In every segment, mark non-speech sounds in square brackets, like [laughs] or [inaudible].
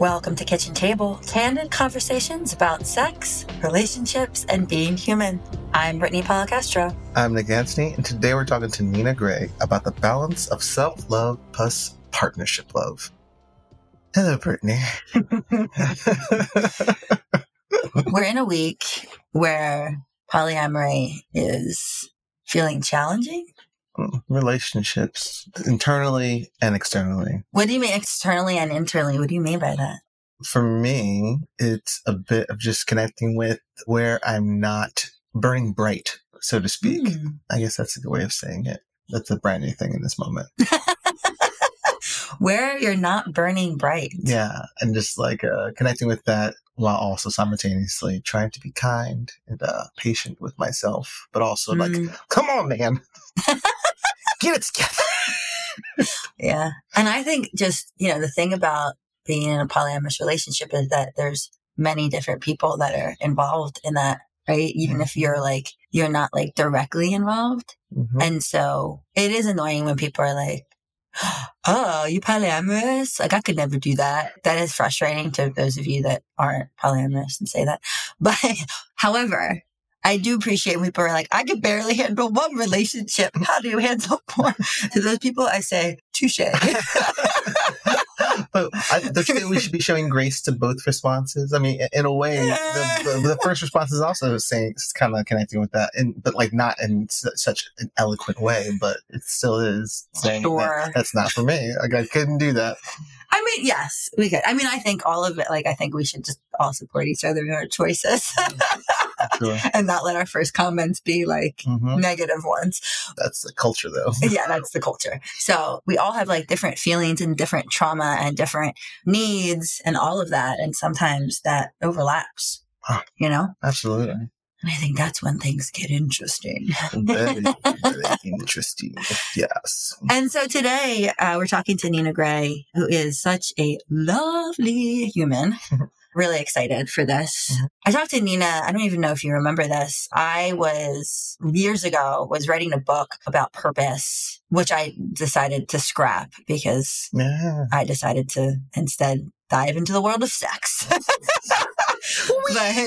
Welcome to Kitchen Table, candid conversations about sex, relationships, and being human. I'm Brittany Policastro. I'm Nick Antony, and today we're talking to Nina Grae about the balance of self love plus partnership love. Hello, Brittany. [laughs] we're in a week where polyamory is feeling challenging relationships internally and externally. What do you mean externally and internally? What do you mean by that? For me, it's a bit of just connecting with where I'm not burning bright, so to speak. Mm. I guess that's a good way of saying it. That's a brand new thing in this moment. [laughs] where you're not burning bright. Yeah. And just like uh, connecting with that while also simultaneously trying to be kind and uh, patient with myself, but also mm. like, come on, man. [laughs] Get it together. [laughs] yeah. And I think just, you know, the thing about being in a polyamorous relationship is that there's many different people that are involved in that, right? Even mm-hmm. if you're like, you're not like directly involved. Mm-hmm. And so it is annoying when people are like, [gasps] oh, you polyamorous? Like I could never do that. That is frustrating to those of you that aren't polyamorous and say that. [laughs] But however, I do appreciate when people are like, I can barely handle one relationship. How do you handle [laughs] more? to those people, I say, touche. [laughs] but I, don't you think we should be showing grace to both responses? I mean, in a way, the, the, the first response is also saying, it's kind of connecting with that, and but like not in such an eloquent way, but it still is saying sure. that, that's not for me. Like I couldn't do that. I mean, yes, we could. I mean, I think all of it, like, I think we should just all support each other in our choices [laughs] sure. [laughs] and not let our first comments be like mm-hmm. negative ones. That's the culture, though. [laughs] yeah, that's the culture. So we all have like different feelings and different trauma and different needs and all of that. And sometimes that overlaps, huh. you know? Absolutely. And I think that's when things get interesting. very, very [laughs] interesting. Yes. And so today uh, we're talking to Nina Grae, who is such a lovely human. Really excited for this. Mm-hmm. I talked to Nina. I don't even know if you remember this. I was years ago was writing a book about purpose, which I decided to scrap because yeah. I decided to instead dive into the world of sex. [laughs] [laughs] but,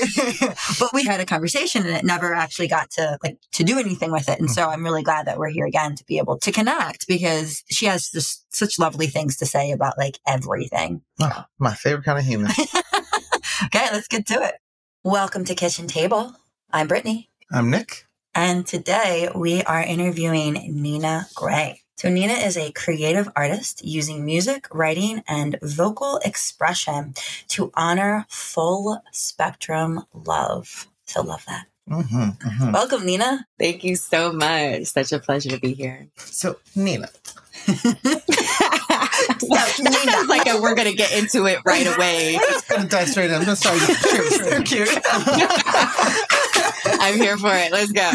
but we had a conversation and it never actually got to like to do anything with it. And so I'm really glad that we're here again to be able to connect because she has just such lovely things to say about like everything. Oh, my favorite kind of human. [laughs] okay, let's get to it. Welcome to Kitchen Table. I'm Brittany. I'm Nick. And today we are interviewing Nina Grae. So, Nina is a creative artist using music, writing, and vocal expression to honor full spectrum love. So, love that. Mm-hmm, mm-hmm. Welcome, Nina. Thank you so much. Such a pleasure to be here. So, Nina. [laughs] It sounds like a, we're going to get into it right away. I'm just going to dive straight in. I'm going to start. so cute. [laughs] I'm here for it. Let's go.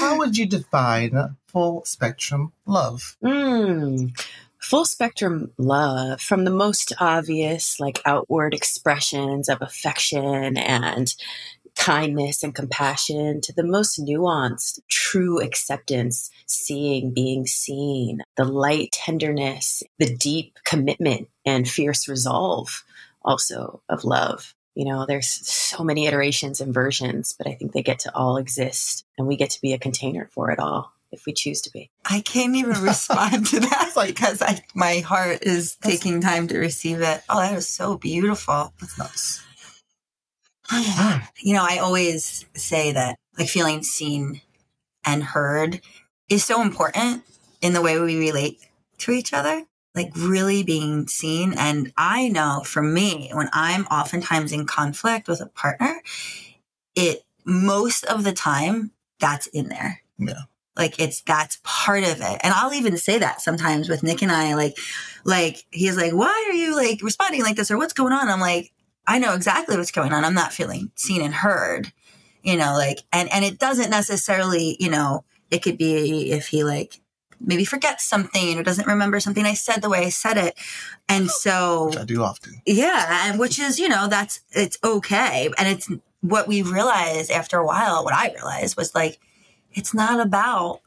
How would you define full spectrum love? Mm, full spectrum love, from the most obvious, like outward expressions of affection and kindness and compassion to the most nuanced, true acceptance, seeing, being seen, the light tenderness, the deep commitment and fierce resolve also of love. You know, there's so many iterations and versions, but I think they get to all exist and we get to be a container for it all if we choose to be. I can't even respond to [laughs] that because I, my heart is taking time to receive it. Oh, that was so beautiful. That's nice. [sighs] you know, I always say that like feeling seen and heard is so important in the way we relate to each other. Like really being seen. And I know for me, when I'm oftentimes in conflict with a partner, it most of the time that's in there. Yeah. Like it's that's part of it. And I'll even say that sometimes with Nick and I, like, like he's like, why are you like responding like this or what's going on? I'm like, I know exactly what's going on. I'm not feeling seen and heard, you know, like, and, and it doesn't necessarily, you know, it could be if he like maybe forgets something or doesn't remember something I said the way I said it. And so which I do often. Yeah. And which is, you know, that's, it's okay. And it's what we realized after a while, what I realized was like, it's not about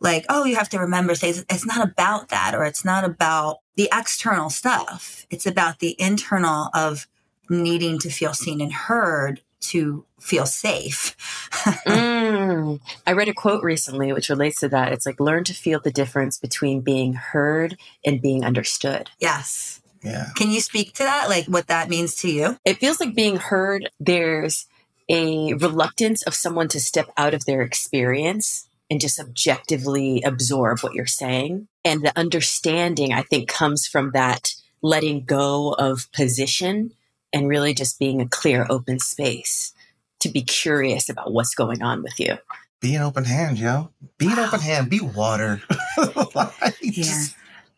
like, oh, you have to remember things. It's not about that, or it's not about the external stuff. It's about the internal of needing to feel seen and heard to feel safe. [laughs] mm. I read a quote recently which relates to that. It's like learn to feel the difference between being heard and being understood. Yes. Yeah. Can you speak to that? Like what that means to you? It feels like being heard, there's a reluctance of someone to step out of their experience and just objectively absorb what you're saying. And the understanding, I think, comes from that letting go of position and really just being a clear, open space to be curious about what's going on with you. Be an open hand, yo. Be an open hand. Be water. [laughs] like, Yeah. Just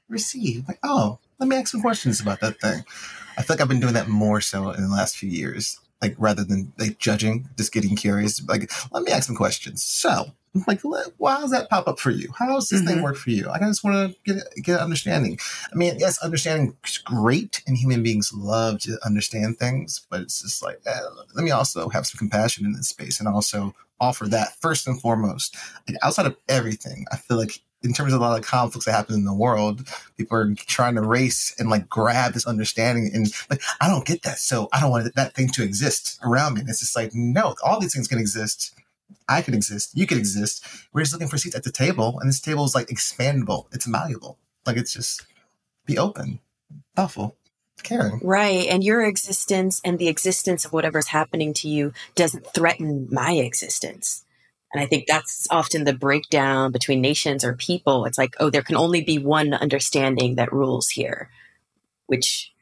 receive. Like, oh, let me ask some questions about that thing. I feel like I've been doing that more so in the last few years. Like rather than like judging, just getting curious. Like, let me ask some questions. So, like, let- why does that pop up for you? How does this thing Mhm. work for you? I just want to get get an understanding. I mean, yes, understanding is great, and human beings love to understand things, but it's just like, eh, let me also have some compassion in this space, and also offer that first and foremost. Like, outside of everything, I feel like in terms of a lot of conflicts that happen in the world, people are trying to race and like grab this understanding, and like, I don't get that, so I don't want that thing to exist around me. And it's just like, no, all these things can exist. I can exist. You can exist. We're just looking for seats at the table, and this table is like expandable. It's malleable. Like it's just be open, thoughtful, caring. Right. And your existence and the existence of whatever's happening to you doesn't threaten my existence. And I think that's often the breakdown between nations or people. It's like, oh, there can only be one understanding that rules here, which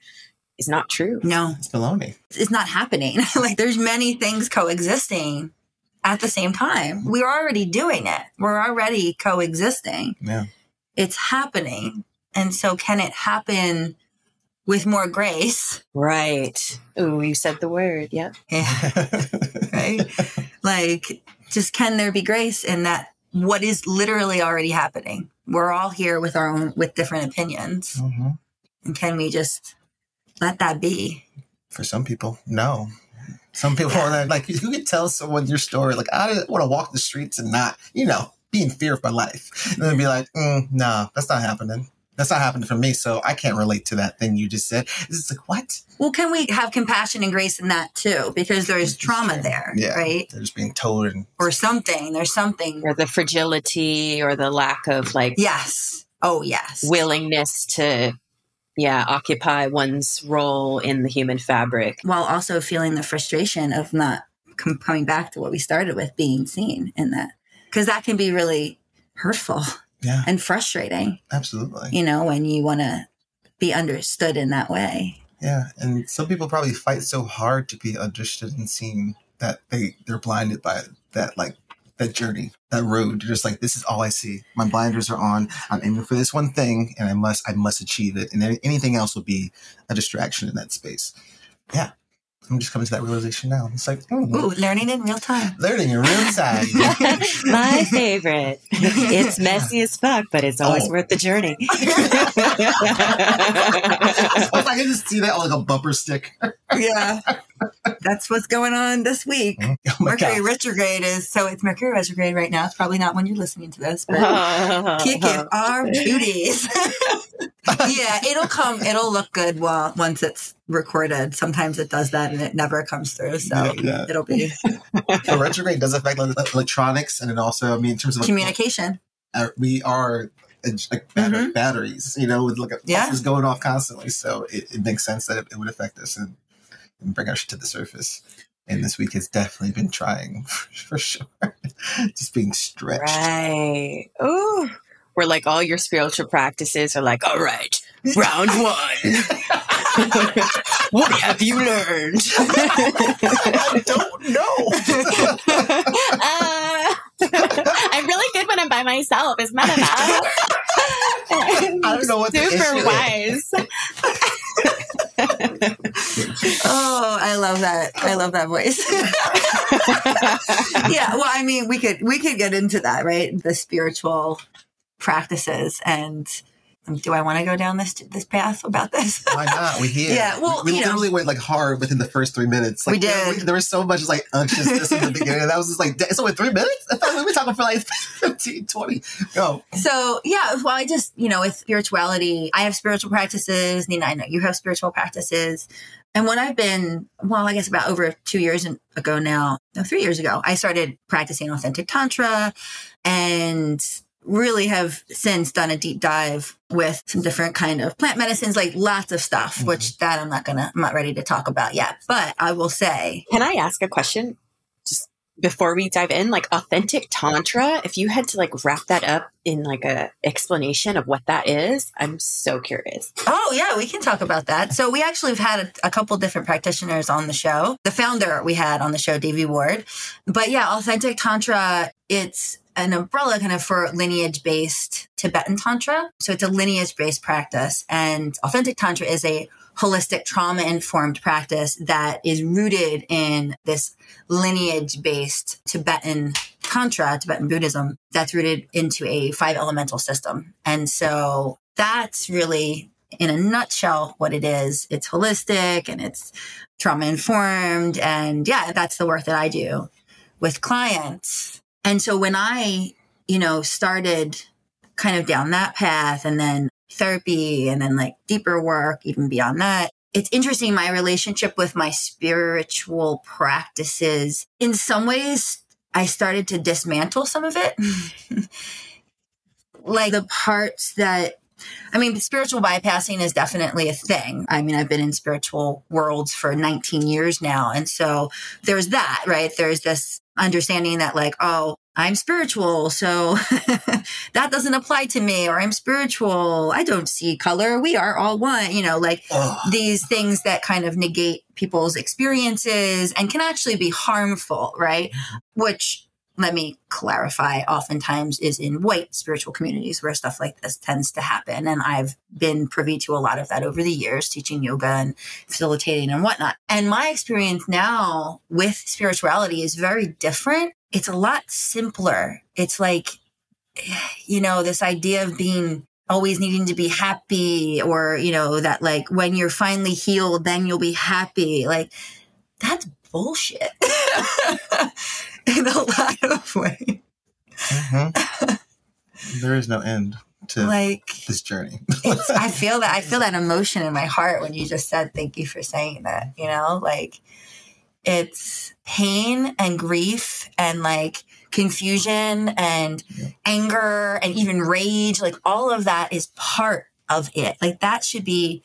is not true. No, It's baloney. it's not happening. [laughs] like there's many things coexisting at the same time. We're already doing it. We're already coexisting. Yeah. It's happening. And so can it happen with more grace? Right. Oh, you said the word. Yep. Yeah. [laughs] right? [laughs] like, just can there be grace in that what is literally already happening? We're all here with our own, with different opinions. Mhm. And can we just let that be? For some people, no. Some people are like, you can tell someone your story. Like, I want to walk the streets and not, you know, be in fear of my life. And then be like, mm, no, that's not happening. That's not happening for me. So I can't relate to that thing you just said. It's just like, what? Well, can we have compassion and grace in that too? Because there's trauma there, Yeah. right? They're just being told and Or something. There's something. Or the fragility or the lack of like Yes. Oh, yes. willingness to, yeah, occupy one's role in the human fabric. While also feeling the frustration of not com- coming back to what we started with, being seen in that. Because that can be really hurtful yeah, and frustrating, absolutely. you know, when you want to be understood in that way. Yeah, and some people probably fight so hard to be understood and seen that they they're blinded by that like that journey, that road. You're just like, this is all I see. My blinders are on. I'm aiming for this one thing, and I must I must achieve it. And anything else will be a distraction in that space. Yeah, I'm just coming to that realization now. It's like hmm, Ooh, learning in real time. learning in real time. [laughs] My [laughs] favorite. It's messy as fuck, but it's always Oh. worth the journey. [laughs] I can just see that on like a bumper stick. Yeah. That's what's going on this week. Oh Mercury God. retrograde is so it's Mercury retrograde right now. It's probably not when you're listening to this, but [laughs] kicking our [laughs] booties. [laughs] yeah, it'll come. It'll look good while once it's recorded. Sometimes it does that and it never comes through. So Yeah, yeah. it'll be The retrograde does affect electronics, and it also, I mean, in terms of like, communication. uh, we are uh, like batter- Mhm. batteries, you know, with like a Yeah. pulses going off constantly. So it, it makes sense that it, it would affect us and, and bring us to the surface. And this week has definitely been trying [laughs] for sure. Just being stretched. Right. Ooh. Where like all your spiritual practices are like, all right, round one. [laughs] what have you learned? [laughs] I don't know. uh, I'm really good when I'm by myself. Isn't that enough? I don't know what Super is. wise. Oh, I love that. I love that voice. [laughs] yeah, well, I mean, we could we could get into that, right? The spiritual practices and um, do I want to go down this this path about this? Why not? We [laughs] here. Yeah, well, we, we you know- literally went like hard within the first three minutes. Like, We did. There, there was so much like unctuousness in the beginning. And that was just like, "Da- so in three minutes? I thought we were talking for like [laughs] 15, 20. Go. So yeah, well, I just you know, with spirituality, I have spiritual practices. Nina, I know you have spiritual practices. And when I've been, well, I guess about over two years ago now, no, three years ago, I started practicing authentic tantra, and really have since done a deep dive with some different kind of plant medicines, like lots of stuff. Mhm. Which that I'm not gonna, I'm not ready to talk about yet. But I will say, Can I ask a question before we dive in? Like authentic tantra, if you had to like wrap that up in like a explanation of what that is, I'm so curious. Oh, yeah, we can talk about that. So, we actually have had a, a couple different practitioners on the show. The founder we had on the show, Devi Ward. But yeah, Authentic Tantra, it's an umbrella kind of for lineage based Tibetan Tantra. So, it's a lineage based practice. And Authentic Tantra is a holistic trauma informed practice that is rooted in this lineage based Tibetan Tantra, Tibetan Buddhism, that's rooted into a five elemental system. And so that's really, in a nutshell, what it is. It's holistic and it's trauma informed. And yeah, that's the work that I do with clients. And so when I, you know, started kind of down that path and then therapy and then like deeper work, even beyond that, it's interesting my relationship with my spiritual practices. In some ways, I started to dismantle some of it. [laughs] like the parts that I mean, spiritual bypassing is definitely a thing. I mean, I've been in spiritual worlds for 19 years now. And so there's that, right? There's this understanding that, like, oh, I'm spiritual, so [laughs] that doesn't apply to me, or I'm spiritual, I don't see color, we are all one, you know, like these things that kind of negate people's experiences and can actually be harmful, right? Mm-hmm. Which, let me clarify, oftentimes is in white spiritual communities where stuff like this tends to happen. And I've been privy to a lot of that over the years, teaching yoga and facilitating and whatnot. And my experience now with spirituality is very different. It's a lot simpler. It's like, you know, this idea of being always needing to be happy or, you know, that like when you're finally healed, then you'll be happy. Like that's bullshit [laughs] in a lot of ways. Mhm. there is no end to Like this journey. I [laughs] feel that I feel that emotion in my heart when you just said thank you for saying that, you know? Like it's pain and grief and like confusion and Yeah. anger and even rage, like all of that is part of it. Like that should be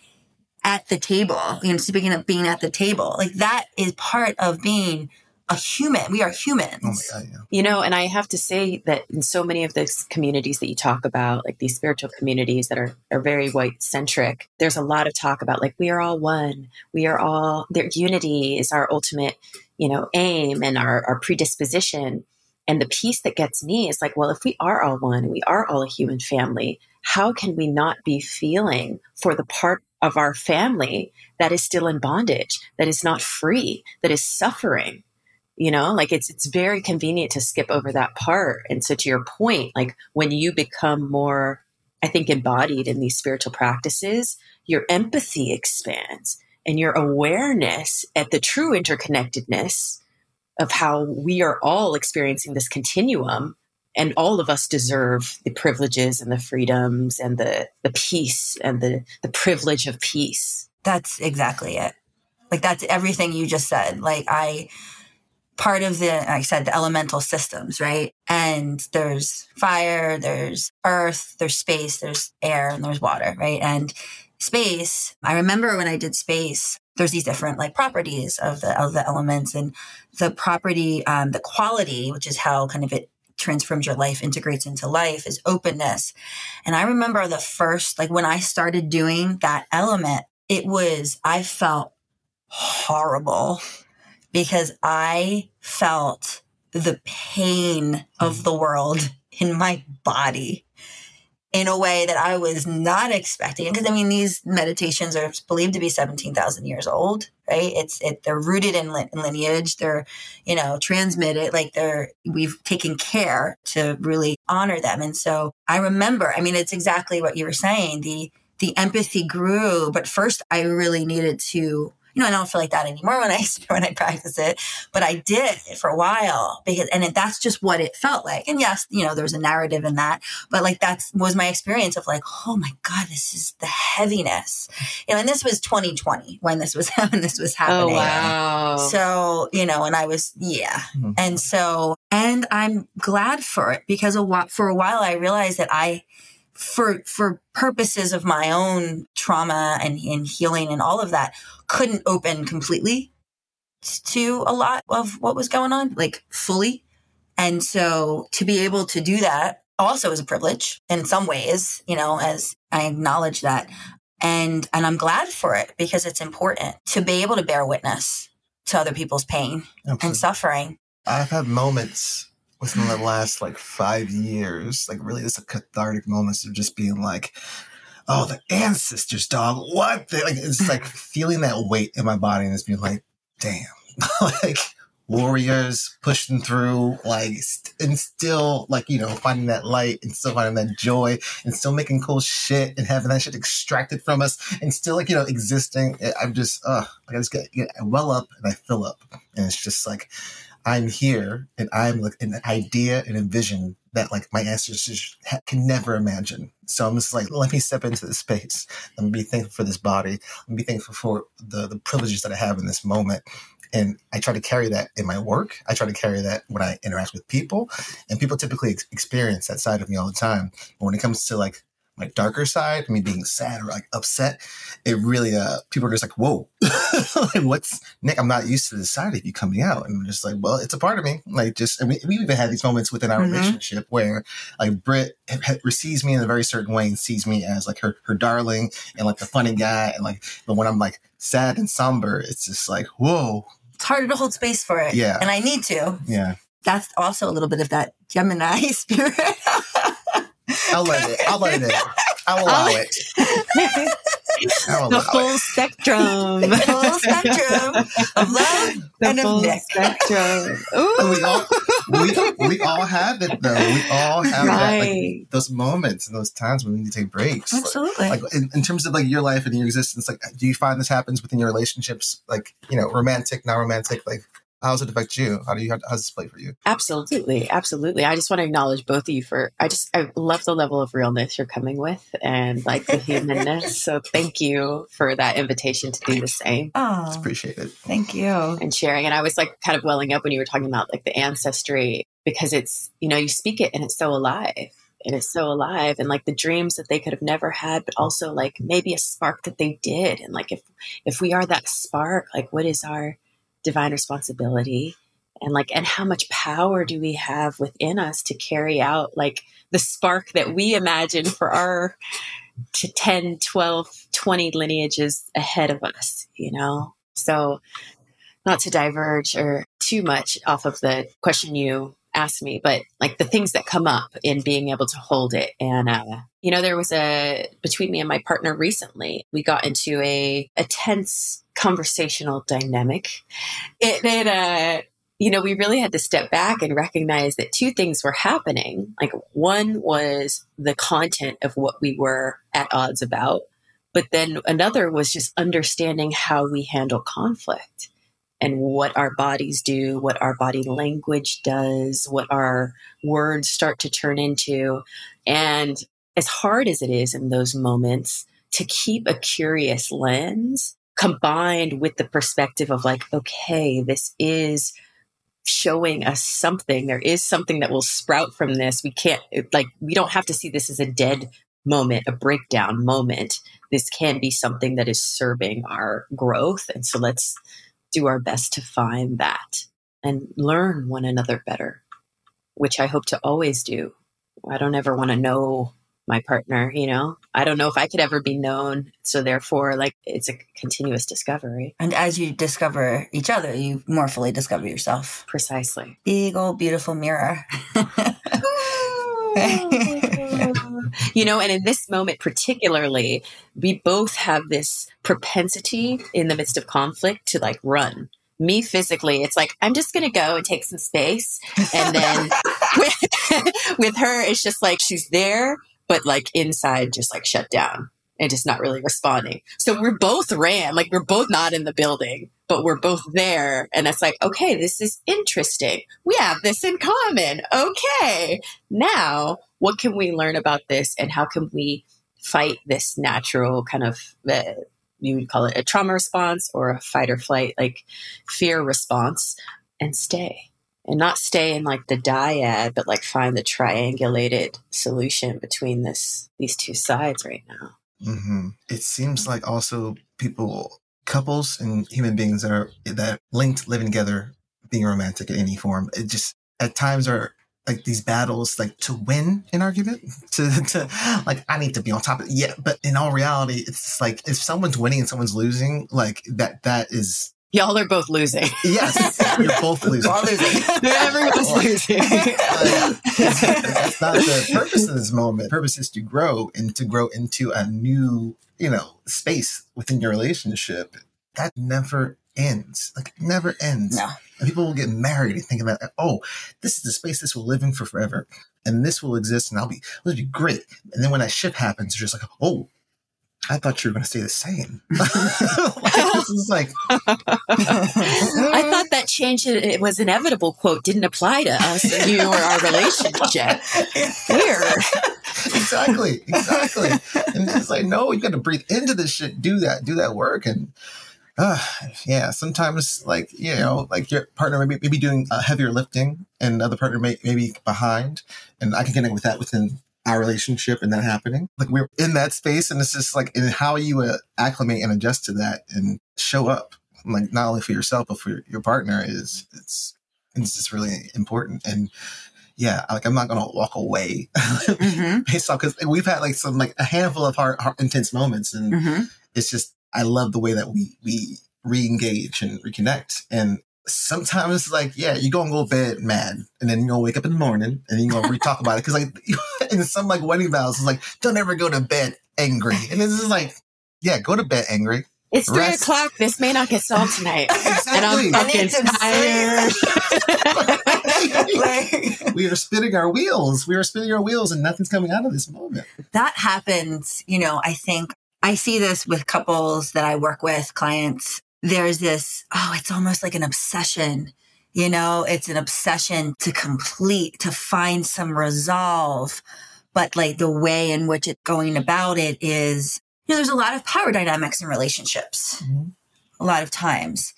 at the table. You know, speaking of being at the table, like that is part of being a human. We are humans. oh my god, yeah. You know, and I have to say that in so many of these communities that you talk about, like these spiritual communities that are, are very white centric, there's a lot of talk about like we are all one. We are all their unity is our ultimate, you know, aim and our, our predisposition. And the piece that gets me is like, well, if we are all one and we are all a human family, how can we not be feeling for the part of our family that is still in bondage, that is not free, that is suffering? you know like it's it's very convenient to skip over that part and so to your point like when you become more i think embodied in these spiritual practices your empathy expands and your awareness at the true interconnectedness of how we are all experiencing this continuum and all of us deserve the privileges and the freedoms and the the peace and the the privilege of peace That's exactly it. Like that's everything you just said. Like I part of the like I said the elemental systems, right? And there's fire, there's earth, there's space, there's air, and there's water, right? And space, I remember when I did space, there's these different like properties of the of the elements and the property, um, the quality, which is how kind of it transforms your life, integrates into life, is openness. And I remember the first, like when I started doing that element, it was, I felt horrible because I felt the pain of the world in my body. In a way that I was not expecting. Because I mean, these meditations are believed to be 17,000 years old, right? It's, it, they're rooted in, in lineage. They're, you know, transmitted, like they're, we've taken care to really honor them. And so I remember, I mean, it's exactly what you were saying. The, the empathy grew, but first I really needed to you know, I don't feel like that anymore when I [laughs] when I practice it, but I did for a while because, and it, that's just what it felt like. And yes, you know, there's a narrative in that, but like that was my experience of like, oh my god, this is the heaviness, you know. And this was 2020 when this was [laughs] when this was oh, happening. Oh wow! So you know, and I was yeah, mm-hmm. and so and I'm glad for it because a while, for a while I realized that I for for purposes of my own trauma and, and healing and all of that couldn't open completely to a lot of what was going on like fully. And so to be able to do that also is a privilege in some ways you know as i acknowledge that. And and i'm glad for it because it's important to be able to bear witness to other people's pain Absolutely. and suffering. I've had moments within the last like five years, like really just a cathartic moments of just being like, oh, the ancestors, dog. What? They, like it's like [laughs] feeling that weight in my body and just being like, damn, [laughs] like warriors pushing through, like, st- and still like you know finding that light and still finding that joy and still making cool shit and having that shit extracted from us and still like you know existing. I'm just, uh, like I just get, get well up and I fill up, and it's just like I'm here and I'm like an idea and a vision that like my ancestors can never imagine. So I'm just like, let me step into this space. Let me be thankful for this body. Let me be thankful for the, the privileges that I have in this moment. And I try to carry that in my work. I try to carry that when I interact with people. And people typically ex- experience that side of me all the time. But when it comes to like darker side, me being sad or like upset, it really uh people are just like, whoa, [laughs] like what's Nick? I'm not used to this side of you coming out, and I'm just like, well, it's a part of me. Like just, and we we even had these moments within our mm-hmm. relationship where like Britt receives me in a very certain way and sees me as like her her darling and like the funny guy, and like but when I'm like sad and somber, it's just like, whoa. It's harder to hold space for it. Yeah. And I need to. Yeah. That's also a little bit of that Gemini [laughs] spirit. I'll let it. I'll let it. I'll allow it. I'll the full it. spectrum. The full spectrum of [laughs] love the and full of Nick. spectrum. We all, we, [laughs] we all have it though. We all have right. that, like, those moments and those times when we need to take breaks. Absolutely. Like, like in, in, terms of like your life and your existence, like do you find this happens within your relationships? Like, you know, romantic, non romantic, like how does it affect you? How do you how does this play for you? Absolutely, absolutely. I just want to acknowledge both of you for. I just I love the level of realness you're coming with and like the humanness. [laughs] so thank you for that invitation to do the same. Oh, it's appreciated. Thank you and sharing. And I was like kind of welling up when you were talking about like the ancestry because it's you know you speak it and it's so alive and it's so alive and like the dreams that they could have never had but also like maybe a spark that they did and like if if we are that spark like what is our divine responsibility and like and how much power do we have within us to carry out like the spark that we imagine for our to 10 12 20 lineages ahead of us you know? So not to diverge or too much off of the question you asked me but like the things that come up in being able to hold it and uh you know there was a between me and my partner recently we got into a a tense conversational dynamic. It, it uh, you know, we really had to step back and recognize that two things were happening. Like one was the content of what we were at odds about, but then another was just understanding how we handle conflict and what our bodies do, what our body language does, what our words start to turn into. And as hard as it is in those moments to keep a curious lens combined with the perspective of like, okay, this is showing us something. There is something that will sprout from this. We can't, like, we don't have to see this as a dead moment, a breakdown moment. This can be something that is serving our growth. And so let's do our best to find that and learn one another better, which I hope to always do. I don't ever want to know my partner, you know? I don't know if I could ever be known. So therefore, like it's a continuous discovery. And as you discover each other, you more fully discover yourself. Precisely. Big old beautiful mirror. [laughs] you know, and in this moment particularly, we both have this propensity in the midst of conflict to like run. Me physically, it's like I'm just gonna go and take some space, and then [laughs] with, [laughs] with her, it's just like she's there, but like inside, just like shut down and just not really responding. So we're both ran, like we're both not in the building, but we're both there. And it's like, okay, this is interesting. We have this in common. Okay. Now, what can we learn about this and how can we fight this natural kind of, uh, you would call it a trauma response or a fight or flight, like fear response, and stay? And not stay in like the dyad, but like find the triangulated solution between this these two sides right now. Mm-hmm. It seems like also people couples and human beings that are that linked living together being romantic in any form it just at times are like these battles like to win an argument [laughs] to, to like i need to be on top of it yeah but in all reality it's like if someone's winning and someone's losing like that that is Y'all are both losing. Yes, you're both losing. We're all losing. [laughs] Everyone's [laughs] losing. that's not the purpose of this moment. The purpose is to grow and to grow into a new, you know, space within your relationship. That never ends. Like it never ends. No. And people will get married and think about, oh, this is the space this will live in for forever. And this will exist and I'll be, it'll be great. And then when that shift happens, you're just like, oh, I thought you were going to stay the same. [laughs] like, this is like, [laughs] I thought that change it was inevitable quote didn't apply to us or you or our relationship. Weird. [laughs] exactly, exactly. And it's like, no, you got to breathe into this shit. Do that, do that work, and uh, yeah, sometimes like you know, like your partner maybe maybe doing uh, heavier lifting, and the other partner may maybe behind, and I can connect with that within our relationship and that happening. Like we're in that space, and it's just like in how you uh, acclimate and adjust to that and show up, like not only for yourself but for your partner is it's it's just really important and. Yeah, like I'm not gonna walk away Mhm. [laughs] based off because we've had like some like a handful of hard, hard intense moments, and Mhm. it's just I love the way that we we re-engage and reconnect. And sometimes like yeah, you go and go to bed mad, and then you're gonna wake up in the morning and then you gonna re-talk about it because like [laughs] in some like wedding vows, it's like don't ever go to bed angry, and this is like yeah, go to bed angry. It's three Rest. o'clock. This may not get solved tonight. And I'm Exactly. Fucking tired. [laughs] Like, [laughs] we are spinning our wheels. We are spinning our wheels, and nothing's coming out of this moment. that happens, you know, I think I see this with couples that I work with, clients. There's this, oh, it's almost like an obsession. You know, it's an obsession to complete, to find some resolve. But like the way in which it's going about it is, you know, there's a lot of power dynamics in relationships, Mhm. a lot of times.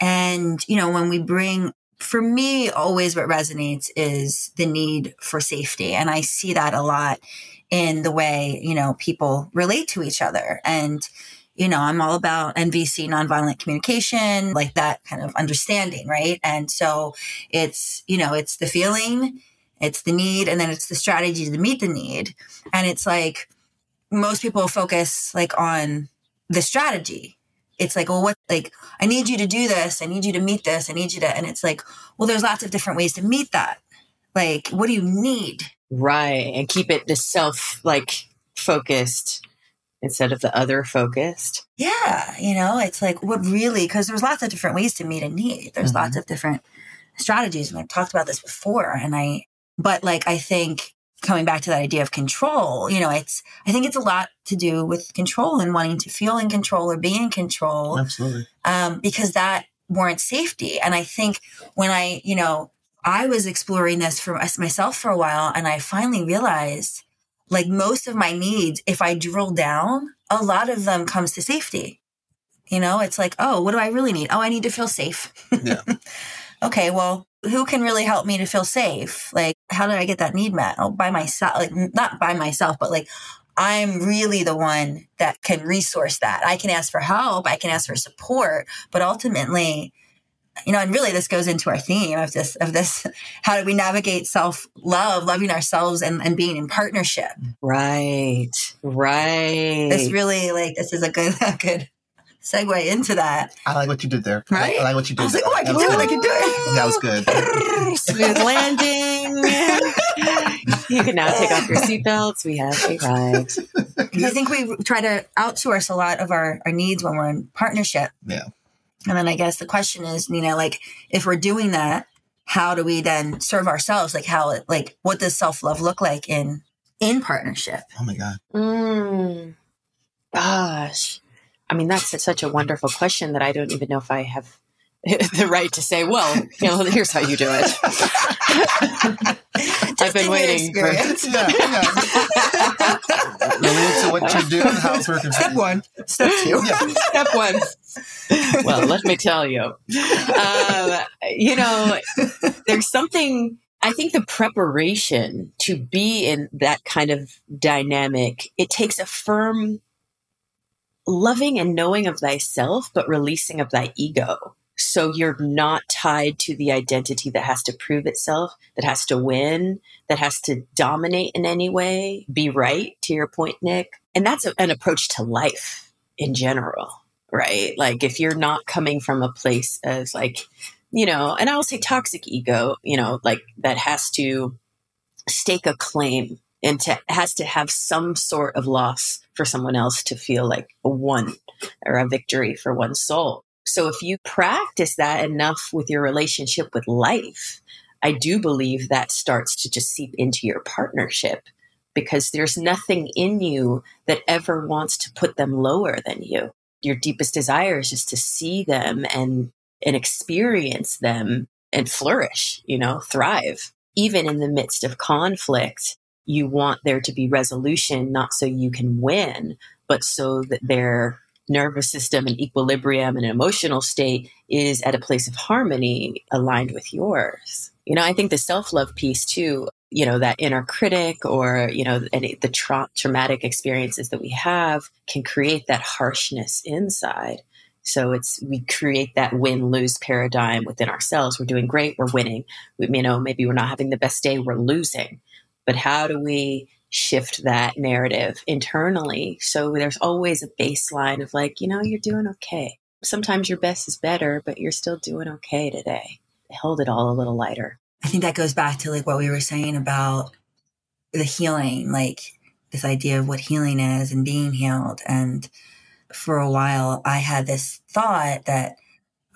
And, you know, when we bring, for me, always what resonates is the need for safety. And I see that a lot in the way, you know, people relate to each other. And, you know, I'm all about NVC, nonviolent communication, like that kind of understanding, right? And so it's, you know, it's the feeling, it's the need, and then it's the strategy to meet the need. And it's like most people focus like on the strategy. It's like, well, what, like, I need you to do this. I need you to meet this. I need you to, and it's like, well, there's lots of different ways to meet that. Like, what do you need? Right. And keep it the self like focused instead of the other focused. Yeah, you know, it's like what really because there's lots of different ways to meet a need. There's Mhm. lots of different strategies, and I've talked about this before. And I, but like I think coming back to that idea of control, you know, it's I think it's a lot to do with control and wanting to feel in control or be in control, Absolutely. um, because that warrants safety. And I think when I, you know, I was exploring this for myself for a while, and I finally realized, like most of my needs, if I drill down, a lot of them comes to safety. You know, it's like, oh, what do I really need? Oh, I need to feel safe. Yeah. [laughs] okay, well, who can really help me to feel safe? Like, how did I get that need met? Oh, by myself, like not by myself, but like I'm really the one that can resource that. I can ask for help, I can ask for support, but ultimately, you know, and really this goes into our theme of this of this [laughs] how do we navigate self-love, loving ourselves and, and being in partnership. Right. Right. This really like this is a good [laughs] a good segue into that. I like what you did there. Right? I, I like what you did. I was like, oh, I can do was it, I can do it. That was good. [laughs] Smooth landing. You can now take off your seatbelts. We have arrived. Because I think we try to outsource a lot of our, our needs when we're in partnership. Yeah. And then I guess the question is, you know, like if we're doing that, how do we then serve ourselves? Like how, like what does self love look like in in partnership? Oh my god. Mm. Gosh. I mean, that's such a wonderful question that I don't even know if I have [laughs] the right to say, well, you know, here's how you do it. [laughs] I've been waiting for. Yeah, yeah. [laughs] Related to what you're doing, how it's working. Step one, step two. Yeah. Step one. Well, let me tell you. [laughs] Um, you know, there's something, I think the preparation to be in that kind of dynamic, it takes a firm loving and knowing of thyself, but releasing of thy ego. So you're not tied to the identity that has to prove itself, that has to win, that has to dominate in any way, be right, to your point, Nick. And that's a, an approach to life in general, right? Like if you're not coming from a place of like, you know, and I'll say toxic ego, you know, like that has to stake a claim and to, has to have some sort of loss for someone else to feel like a won or a victory for one soul. So if you practice that enough with your relationship with life, I do believe that starts to just seep into your partnership because there's nothing in you that ever wants to put them lower than you. Your deepest desire is just to see them and and experience them and flourish, you know, thrive. Even in the midst of conflict, you want there to be resolution, not so you can win, but so that their nervous system and equilibrium and an emotional state is at a place of harmony aligned with yours. You know, I think the self love piece too, you know, that inner critic or, you know, any, the tra- traumatic experiences that we have can create that harshness inside. So it's, we create that win lose paradigm within ourselves. We're doing great. We're winning. We, you know, maybe we're not having the best day. We're losing. But how do we shift that narrative internally. So there's always a baseline of like, you know, you're doing okay. Sometimes your best is better, but you're still doing okay today. Hold it all a little lighter. I think that goes back to like what we were saying about the healing, like this idea of what healing is and being healed. And for a while, I had this thought that,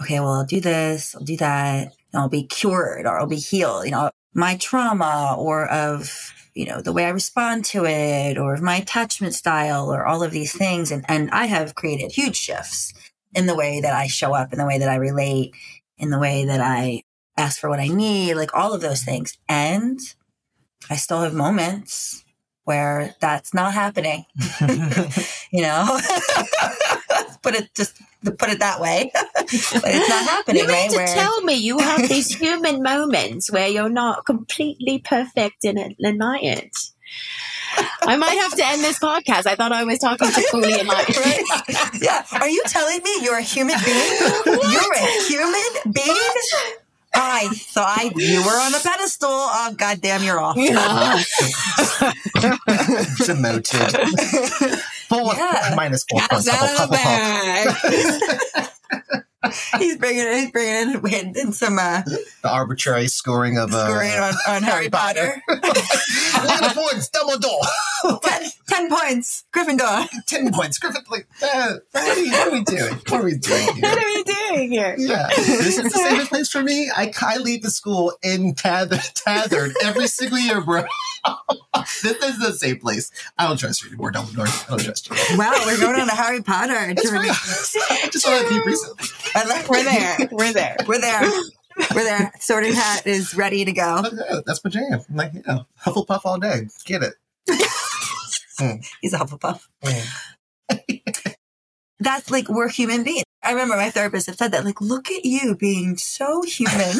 okay, well, I'll do this, I'll do that, and I'll be cured or I'll be healed. You know, my trauma or of you know the way i respond to it or my attachment style or all of these things. And, and i have created huge shifts in the way that i show up in the way that i relate in the way that i ask for what i need like all of those things. And i still have moments where that's not happening. [laughs] [laughs] You know? [laughs] Put it just put it that way but it's not happening You mean right to where tell me you have [laughs] these human moments where you're not completely perfect and enlightened? I might have to end this podcast. I thought I was talking to fully enlightened. [laughs] Right? yeah. Are you telling me you're a human being? You're a human being? I thought you were on a pedestal. Oh, goddamn, you're off. Yeah. Demoted. Full Yeah. minus four points. Cats out of the bag. He's bringing in, he's bringing in, in, in some uh, The arbitrary scoring of uh, scoring on, on Harry Potter. [laughs] One points, Dumbledore. ten, ten points, Gryffindor. Ten points, Gryffindor. Uh, what, are we, what are we doing? What are we doing here? What here? are you doing here? Yeah, this is the safest place for me. I, I leave the school in tethered, tethered every single year, bro. this, [laughs] this is the safe place. I don't trust you anymore, Dumbledore. I don't trust you. Wow, we're going on a Harry Potter It's journey. I [laughs] just want to be recently. I like- We're there. We're there. We're there. We're there. Sorting Hat is ready to go. Yeah, That's my jam. I'm like, yeah, Hufflepuff all day. Get it. [laughs] He's a Hufflepuff. Mm. [laughs] That's like we're human beings. I remember my therapist had said that. Like, look at you being so human.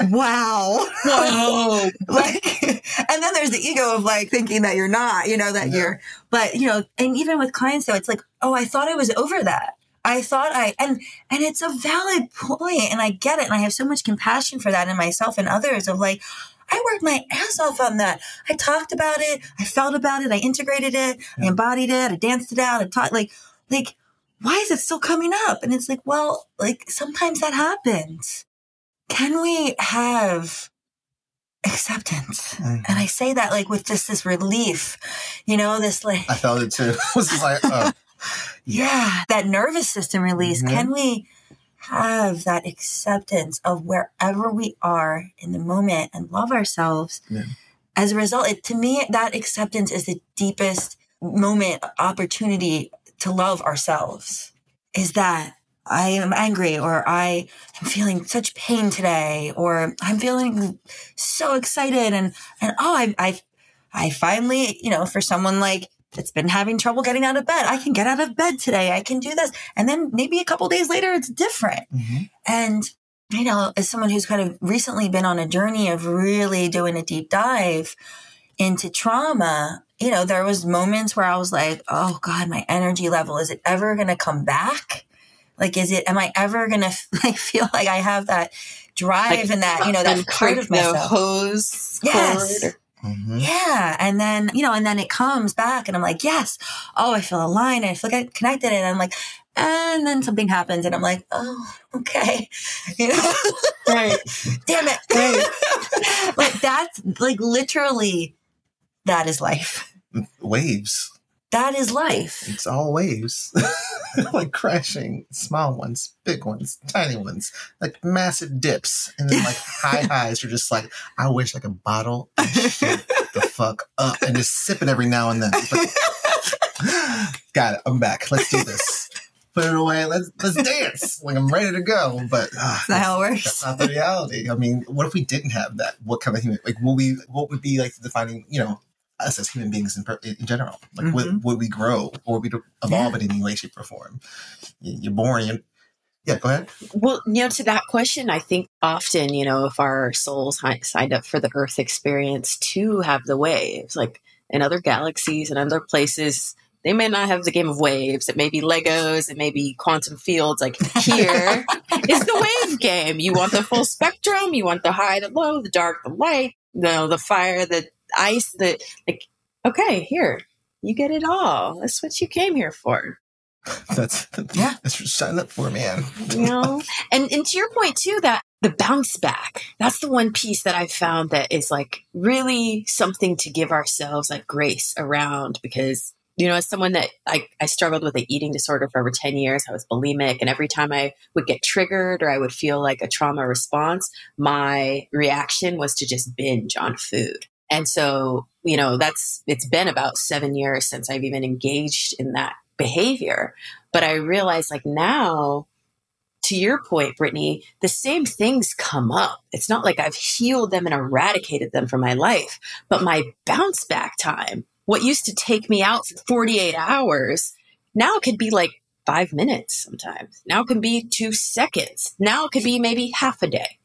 [laughs] wow. Whoa. like, and then there's the ego of like thinking that you're not. You know that Yeah. you're. But you know, and even with clients, though, it's like, oh, I thought I was over that. I thought I and and it's a valid point, and I get it, and I have so much compassion for that in myself and others. Of like, I worked my ass off on that. I talked about it. I felt about it. I integrated it. I embodied it. I danced it out. I taught like, like, why is it still coming up? And it's like, well, like sometimes that happens. Can we have acceptance. Mm-hmm. And I say that like with just this relief, you know, this like. I felt it too. [laughs] it was just like, oh. Yeah, that nervous system release. Mm-hmm. Can we have that acceptance of wherever we are in the moment and love ourselves? Yeah. As a result, it, to me, that acceptance is the deepest moment, opportunity to love ourselves. Is that I am angry or I am feeling such pain today or I'm feeling so excited and and oh I I I finally, you know, for someone like that's been having trouble getting out of bed, I can get out of bed today. I can do this. And then maybe a couple days later it's different. Mm-hmm. And you know, as someone who's kind of recently been on a journey of really doing a deep dive into trauma, you know, there was moments where I was like, "Oh god, my energy level is it ever going to come back?" Like, is it, am I ever going [laughs] to like feel like I have that drive like, and that, you know, that part of myself? hose yes. Mm-hmm. Yeah. And then, you know, and then it comes back and I'm like, yes. Oh, I feel aligned. I feel connected. And I'm like, and then something happens and I'm like, oh, okay. [laughs] You know? Right. [laughs] Damn it. Right. [laughs] like that's like literally that is life. Waves. That is life. It's all waves. [laughs] like crashing, small ones, big ones, tiny ones, like massive dips, and then like [laughs] high highs are just like, I wish I could bottle the fuck up and just sip it every now and then. [gasps] got it. I'm back. Let's do this. Put it away. Let's let's dance. Like I'm ready to go. But uh, that's not how it works. That's not the reality. I mean, what if we didn't have that? What kind of human? Like, what we? What would be like the defining? You know, us as human beings in, in general. Like, mm-hmm. would, would we grow or would we evolve yeah. in any way, shape, or form? You're born. You're, yeah, go ahead. Well, you know, to that question, I think often, you know, if our souls signed up for the Earth experience to have the waves, like in other galaxies and other places, they may not have the game of waves. It may be Legos. It may be quantum fields. Like here [laughs] is the wave game. You want the full spectrum. You want the high, the low, the dark, the light, the the fire, the ice that like okay here you get it all that's what you came here for [laughs] that's, that's yeah that's what sign up for man you know and and to your point too that the bounce back that's the one piece that i found that is like really something to give ourselves like grace around because you know, as someone that I, I struggled with an eating disorder for over 10 years, I was bulimic. And every time I would get triggered or I would feel like a trauma response, my reaction was to just binge on food. And so, you know, that's, it's been about seven years since I've even engaged in that behavior. But I realize like now, to your point, Brittany, the same things come up. It's not like I've healed them and eradicated them from my life, but my bounce back time, what used to take me out for 48 hours, now could be like five minutes sometimes. Now it can be two seconds. Now it could be maybe half a day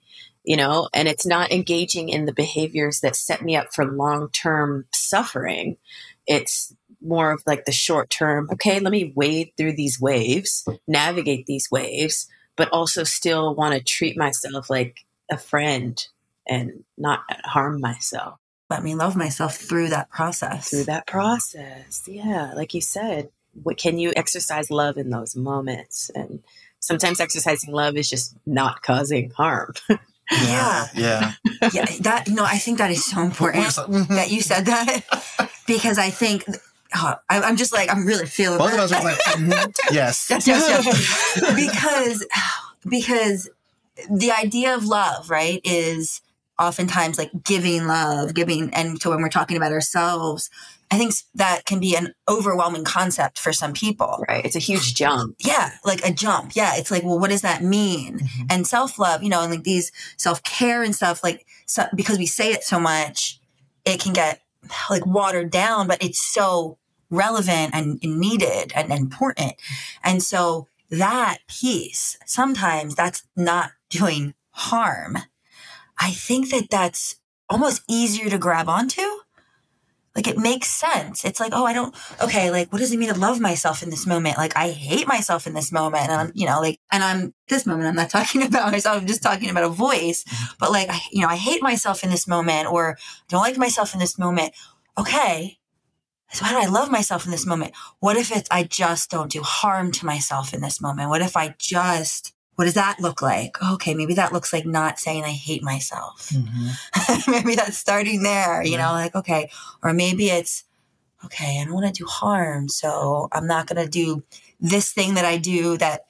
you know, and it's not engaging in the behaviors that set me up for long term suffering. It's more of like the short term, okay, let me wade through these waves, navigate these waves, but also still want to treat myself like a friend and not harm myself. Let me love myself through that process. Through that process. Yeah. Like you said, what can you exercise love in those moments? And sometimes exercising love is just not causing harm. [laughs] Yeah. Yeah. yeah. That, you know, I think that is so important that you said that [laughs] because I think oh, I, am just like, I'm really feeling Both of us are like, [laughs] mm-hmm. yes. yes, yes, yes. because, because the idea of love, right, is oftentimes like giving love, giving. And so when we're talking about ourselves, I think that can be an overwhelming concept for some people. Right. It's a huge jump. Yeah. Like a jump. Yeah. It's like, well, what does that mean? Mm-hmm. And self love, you know, and like these self care and stuff, like, so, because we say it so much, it can get like watered down, but it's so relevant and, needed and, and important. And so that piece, sometimes that's not doing harm. I think that that's almost easier to grab onto like it makes sense. It's like, oh, I don't, okay, like, what does it mean to love myself in this moment? Like, I hate myself in this moment. And I'm, you know, like, and I'm, this moment, I'm not [laughs] talking about myself. I'm just talking about a voice. But like, I, you know, I hate myself in this moment or don't like myself in this moment. Okay. So how do I love myself in this moment? What if it's, I just don't do harm to myself in this moment? What if I just what does that look like? Okay, maybe that looks like not saying I hate myself. Mm-hmm. [laughs] maybe that's starting there, you Yeah. know, like, okay. Or maybe it's, okay, I don't want to do harm. So I'm not going to do this thing that I do that,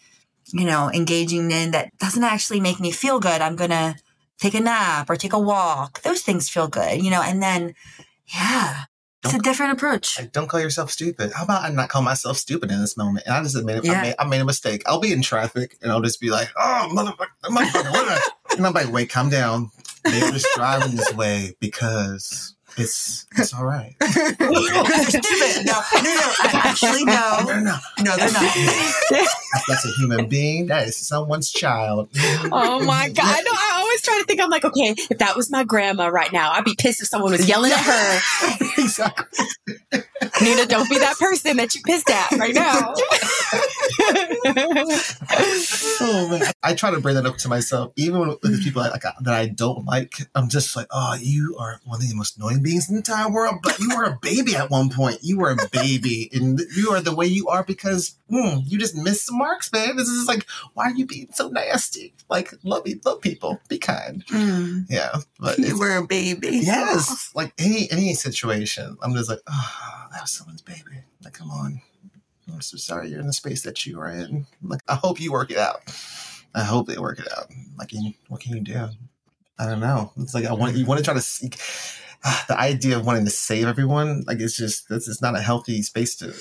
you know, engaging in that doesn't actually make me feel good. I'm going to take a nap or take a walk. Those things feel good, you know, and then, yeah, it's a different approach. Like, don't call yourself stupid. How about I not call myself stupid in this moment? And I just admit it. Yeah. I, made, I made a mistake. I'll be in traffic and I'll just be like, oh, motherfucker, motherfucker, what did I-" [laughs] And I'm like, wait, calm down. They're just driving this way because it's it's all right. [laughs] Stupid. No, no, no. Actually, no. No, no, No, they're not. that's a human being. That is someone's child. Oh my god! I know. I always try to think. I'm like, okay, if that was my grandma right now, I'd be pissed if someone was yelling at her. [laughs] exactly. Nina, don't be that person that you pissed at right now. [laughs] Oh man, I try to bring that up to myself, even with the people I, like that I don't like. I'm just like, oh, you are one of the most annoying beings in the entire world. But you were a baby at one point. You were a baby, and you are the way you are because mm, you just missed some marks, man. This is like, why are you being so nasty? Like, love love people, be kind. Mm, Yeah, but you were a baby. yes, [laughs] like any any situation, I'm just like, oh, that was someone's baby. Like, come on. I'm so sorry you're in the space that you are in. Like, I hope you work it out. I hope they work it out. Like, what can you do? I don't know. It's like I want you want to try to seek ah, the idea of wanting to save everyone. Like, it's just this is not a healthy space to.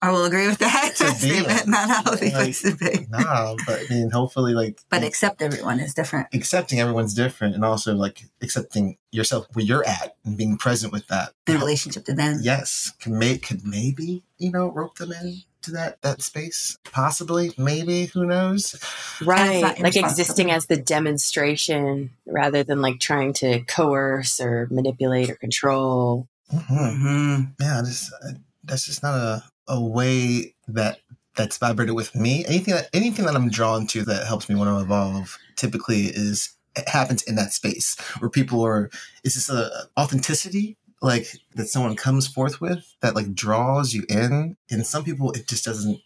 I will agree with that. To be [laughs] Statement. in. Not how healthy Like, to be. [laughs] Nah, but I mean, hopefully, like, But accept everyone is different. accepting everyone's different, and also like accepting yourself where you're at and being present with that. The relationship to them. yes can make could maybe you know rope them in to that that space possibly maybe who knows right, like existing as the demonstration rather than like trying to coerce or manipulate or control. hmm Mm-hmm. yeah just uh, that's just not a, a way that that's vibrated with me. Anything that anything that i'm drawn to that helps me want to evolve typically is it happens in that space where people are it's just a authenticity like that someone comes forth with that like draws you in. And some people it just doesn't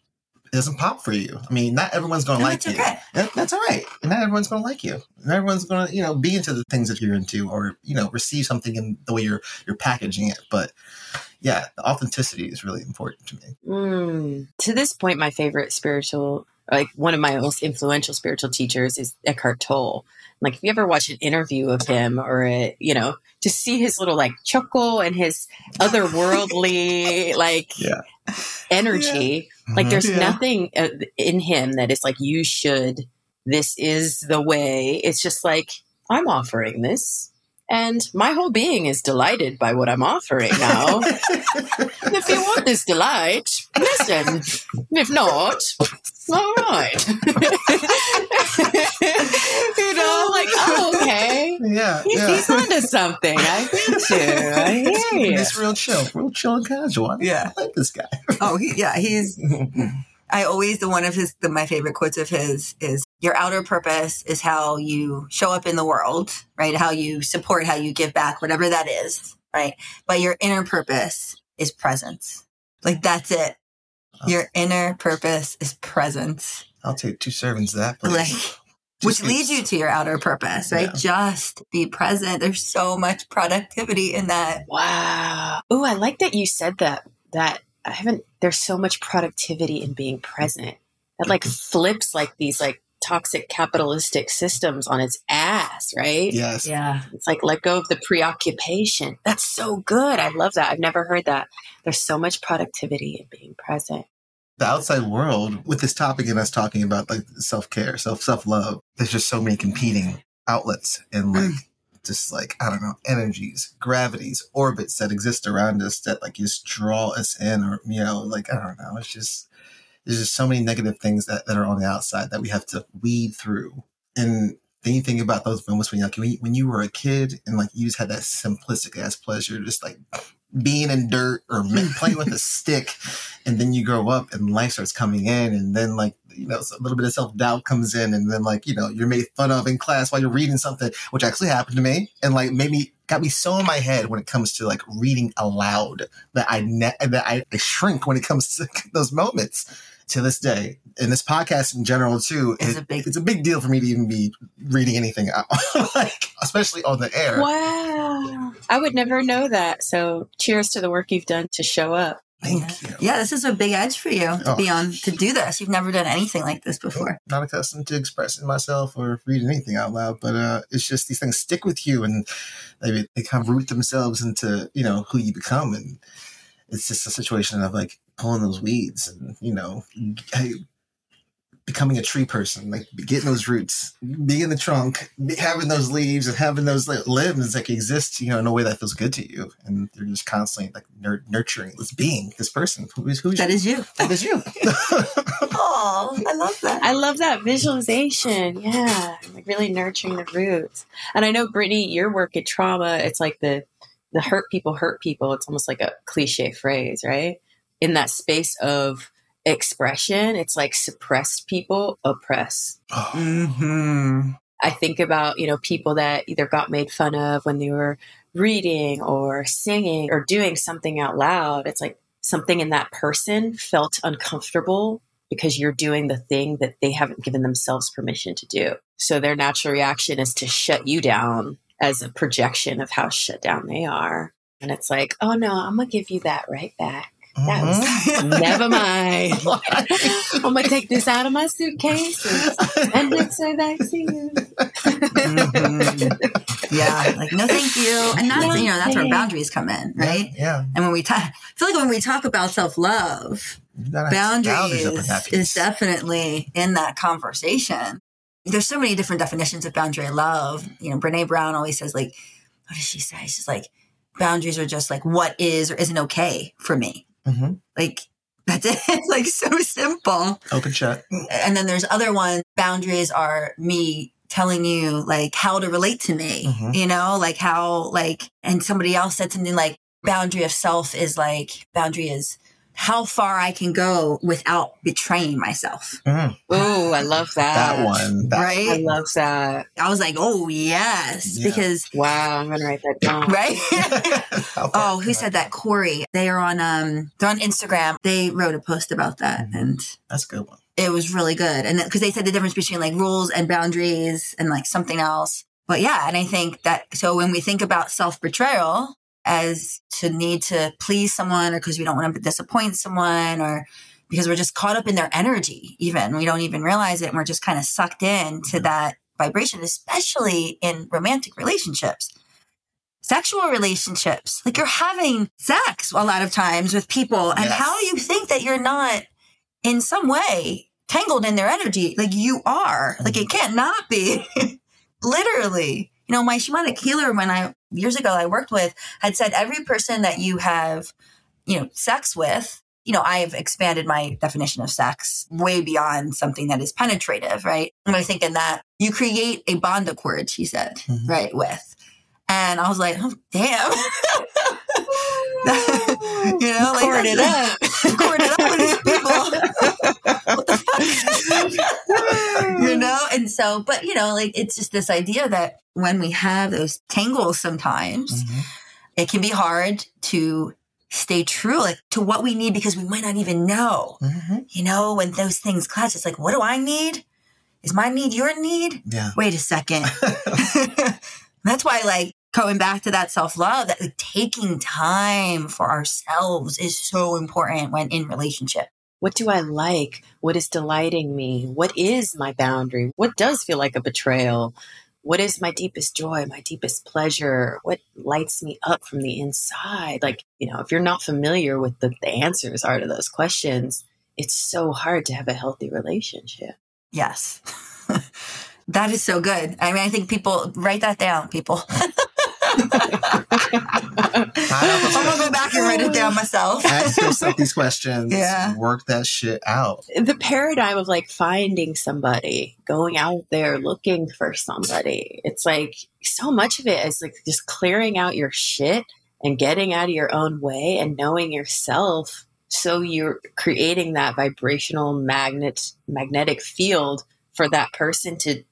doesn't pop for you i mean not everyone's gonna No, like it's you okay. That, that's all right. And not everyone's going to like you. Not everyone's going to, you know, be into the things that you're into or, you know, receive something in the way you're you're packaging it. But yeah, the authenticity is really important to me. Mm. To this point, my favorite spiritual, like one of my most influential spiritual teachers is Eckhart Tolle. Like, if you ever watch an interview of him or, a, you know, to see his little like chuckle and his otherworldly [laughs] like Yeah. energy, like Mhm. there's Yeah. nothing uh, in him that is like, you should, this is the way. It's just like, I'm offering this. And my whole being is delighted by what I'm offering now. [laughs] If you want this delight, listen. If not, all right. [laughs] you know, like, oh, okay. yeah, He's, yeah. he's onto something. I get you. I [laughs] hear you. It's real chill, real chill and casual. I, Yeah. I like this guy. Oh, he, yeah. He's. I always the one of his the, my favorite quotes of his is your outer purpose is how you show up in the world, right? How you support, how you give back, whatever that is, right? But your inner purpose is presence. Like that's it. Your inner purpose is presence. I'll take two servings of that. Please. Like Just which be- leads you to your outer purpose, right? Yeah. Just be present. There's so much productivity in that. Wow. Oh, I like that you said that. That I haven't. There's so much productivity in being present. That like mm-hmm. flips like these like toxic capitalistic systems on its ass, right? Yes. Yeah. It's like let go of the preoccupation. That's so good. I love that. I've never heard that. There's so much productivity in being present. the outside world with this topic and us talking about like self-care self self-love there's just so many competing outlets and like just like i don't know energies gravities orbits that exist around us that like just draw us in or you know like i don't know it's just there's just so many negative things that, that are on the outside that we have to weed through. And then you think about those moments when like when you, when you were a kid and like you just had that simplistic ass pleasure just like being in dirt or [laughs] playing with a stick and then you grow up and life starts coming in and then like you know a little bit of self-doubt comes in and then like you know you're made fun of in class while you're reading something which actually happened to me and like made me got me so in my head when it comes to like reading aloud that i ne- that I, I shrink when it comes to [laughs] those moments to this day, and this podcast in general too, It's it- a big- it's a big deal for me to even be reading anything out, [laughs] like especially on the air. Wow. I would never know that. So cheers to the work you've done to show up. Thank you. Yeah, this is a big edge for you to Oh. be on to do this. You've never done anything like this before. Not accustomed to expressing myself or reading anything out loud, but uh, it's just these things stick with you and they, they kind of root themselves into you know who you become, and it's just a situation of like pulling those weeds and you know hey, becoming a tree person, like getting those roots, being in the trunk, having those leaves and having those li- limbs like exist, you know, in a way that feels good to you, and they're just constantly like nur- nurturing this being, this person who's who's That is you. that is you. [laughs] Oh, I love that. I love that visualization. Yeah. Like really nurturing the roots. And I know Brittany, your work at trauma, it's like the the hurt people hurt people. It's almost like a cliche phrase, right? In that space of expression, it's like suppressed people oppress. Oh, hmm I think about, you know, people that either got made fun of when they were reading or singing or doing something out loud. It's like something in that person felt uncomfortable because you're doing the thing that they haven't given themselves permission to do. So their natural reaction is to shut you down as a projection of how shut down they are. And it's like, oh no, I'm going to give you that right back. That was mhm. [laughs] never mind. [laughs] I'm to take this out of my suitcase and it so back to you. Mhm. Yeah, like no, thank you, and that's you know that's where boundaries come in, right? Yeah. And when we talk, I feel like when we talk about self love, boundaries that is definitely in that conversation. There's so many different definitions of boundary love. You know, Brene Brown always says like, what does she say? She's like, boundaries are just like what is or isn't okay for me. Mhm. Like [laughs] that's it. It's like so simple. Open shut. And then there's other ones. Boundaries are me telling you like how to relate to me, Mhm. you know, like how like, and somebody else said something like boundary of self is like boundary is how far I can go without betraying myself. Mhm. Ooh, I love [laughs] that. That one. That, I love that. I was like, oh yes, Yeah. because Wow, I'm gonna write that down. [laughs] right. [laughs] Oh, who said that? Corey. They are on um they're on Instagram. They wrote a post about that Mhm. and That's a good one. it was really good. And because they said the difference between like rules and boundaries and like something else. But yeah, and I think that so when we think about self betrayal as to need to please someone or because we don't want to disappoint someone or because we're just caught up in their energy, even we don't even realize it. And we're just kind of sucked in to Mhm. that vibration, especially in romantic relationships. Sexual relationships, like you're having sex a lot of times with people, and Yes. how you think that you're not in some way tangled in their energy like you are like it can't not be [laughs] literally you know my shamanic healer when i years ago i worked with had said every person that you have you know sex with you know i've expanded my definition of sex way beyond something that is penetrative right and i think in that you create a bond accord she said Mhm. right with and i was like oh damn [laughs] [laughs] you know like Cord it up. [laughs] cord it up with these people. What the fuck? you know? And so, but you know, like it's just this idea that when we have those tangles sometimes, Mhm. it can be hard to stay true like to what we need because we might not even know. Mhm. You know, when those things clash, it's like, what do I need? Is my need your need? Yeah. Wait a second. [laughs] [laughs] That's why, like, going back to that self love, that like, taking time for ourselves is so important when in relationship. What do I like? What is delighting me? What is my boundary? What does feel like a betrayal? What is my deepest joy, my deepest pleasure? What lights me up from the inside? Like, you know, if you're not familiar with the, the answers are to those questions, it's so hard to have a healthy relationship. Yes. [laughs] that is so good. I mean, I think people write that down, people. [laughs] [laughs] I'm gonna go back and write it down myself. Ask yourself these questions. Yeah. Work that shit out. the paradigm of like finding somebody, going out there looking for somebody. It's like so much of it is like just clearing out your shit and getting out of your own way and knowing yourself. So you're creating that vibrational magnet magnetic field for that person to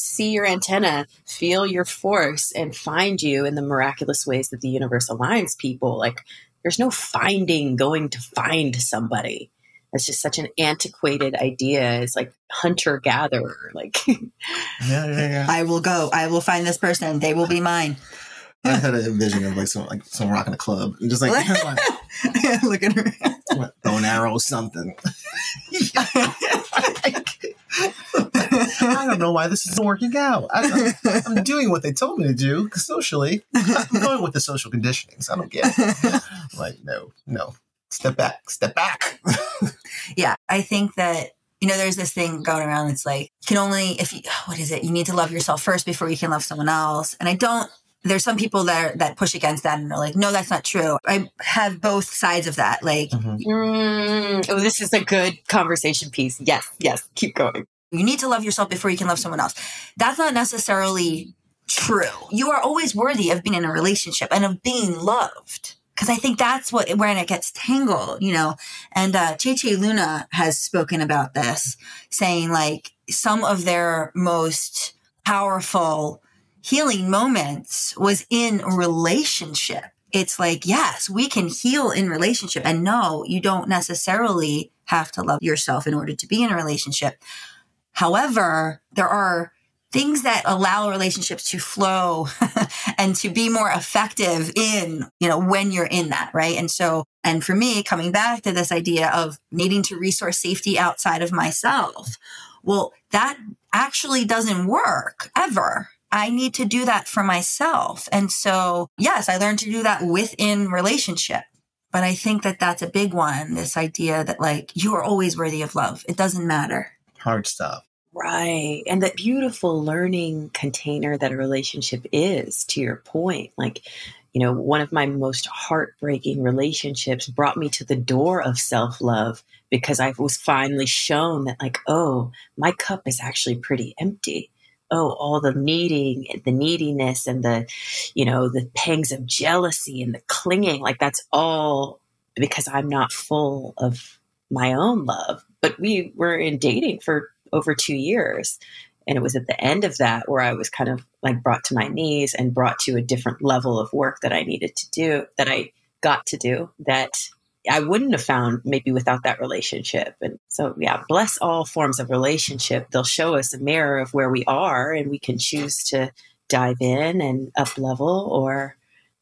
see your antenna, feel your force, and find you in the miraculous ways that the universe aligns people. Like there's no finding going to find somebody That's just such an antiquated idea. It's like hunter gatherer. Like, [laughs] yeah, yeah, yeah. I will go. I will find this person. They will be mine. I had a vision of like some like someone rocking a club and just like, [laughs] look at her. What, throw an arrow, something. [laughs] I don't know why this isn't working out. I, am doing what they told me to do socially. I'm going with the social conditionings. I don't get it. like, no, no, step back, step back. yeah, I think that you know, there's this thing going around that's like, you can only, if you, what is it? You need to love yourself first before you can love someone else. And I don't, there's some people that, that push against that and are like, no, that's not true. I have both sides of that. Like, mm-hmm. mm, oh, this is a good conversation piece. Yes, yes, keep going. You need to love yourself before you can love someone else. That's not necessarily true. You are always worthy of being in a relationship and of being loved. Cause I think that's what, when it gets tangled, you know, and, uh, Che Che Luna has spoken about this saying like some of their most powerful healing moments was in relationship. It's like, yes, we can heal in relationship and no, you don't necessarily have to love yourself in order to be in a relationship. However, there are things that allow relationships to flow [laughs] and to be more effective in, you know, when you're in that, right? And so, and for me, coming back to this idea of needing to resource safety outside of myself, well, that actually doesn't work ever. I need to do that for myself. And so, yes, I learned to do that within relationship. But I think that that's a big one. This idea that like you are always worthy of love. It doesn't matter hard stuff. Right. And that beautiful learning container that a relationship is, to your point. Like, you know, one of my most heartbreaking relationships brought me to the door of self love because I was finally shown that, like, oh, my cup is actually pretty empty. Oh, all the needing, eh, the neediness, and the, you know, the pangs of jealousy and the clinging, like, that's all because I'm not full of my own love but we were in dating for over two years. And it was at the end of that where I was kind of like brought to my knees and brought to a different level of work that I needed to do, that I got to do, that I wouldn't have found maybe without that relationship. And so, yeah, bless all forms of relationship. They'll show us a mirror of where we are, and we can choose to dive in and up level or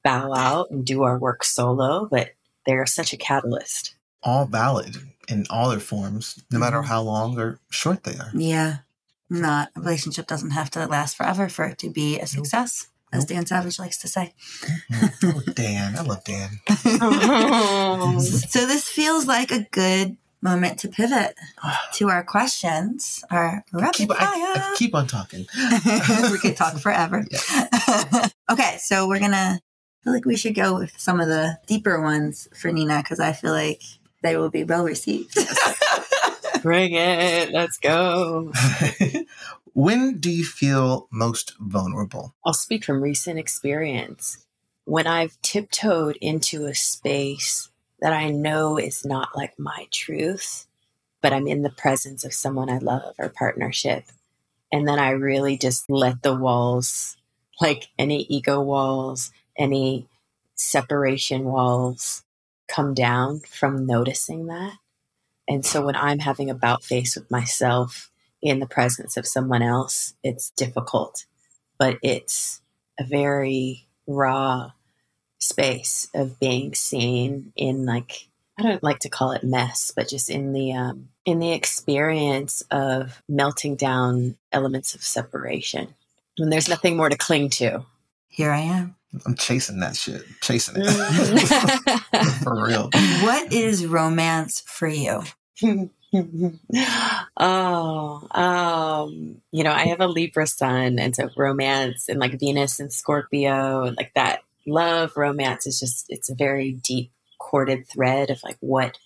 bow out and do our work solo. But they're such a catalyst. All valid in all their forms, no matter mm-hmm. how long or short they are. Yeah. Not a relationship doesn't have to last forever for it to be a success, nope. as Dan Savage likes to say. Mm-hmm. oh, Dan. I love Dan. [laughs] [laughs] so this feels like a good moment to pivot to our questions. Our rapid keep, fire. I, I keep on talking. [laughs] we could talk forever. okay, so we're gonna. I feel like we should go with some of the deeper ones for Nina because I feel like they will be well received. [laughs] Bring it. Let's go. [laughs] when do you feel most vulnerable? I'll speak from recent experience. When I've tiptoed into a space that I know is not like my truth, but I'm in the presence of someone I love or partnership. And then I really just let the walls, like any ego walls, any separation walls, come down from noticing that. And so when I'm having a bout face with myself in the presence of someone else, it's difficult, but it's a very raw space of being seen in like I don't like to call it mess, but just in the um, in the experience of melting down elements of separation when there's nothing more to cling to. Here I am. I'm chasing that shit, chasing it mm. [laughs] for real. What is romance for you? [laughs] oh, um, you know, I have a Libra sun, and so romance and like Venus and Scorpio and like that love romance is just it's a very deep corded thread of like what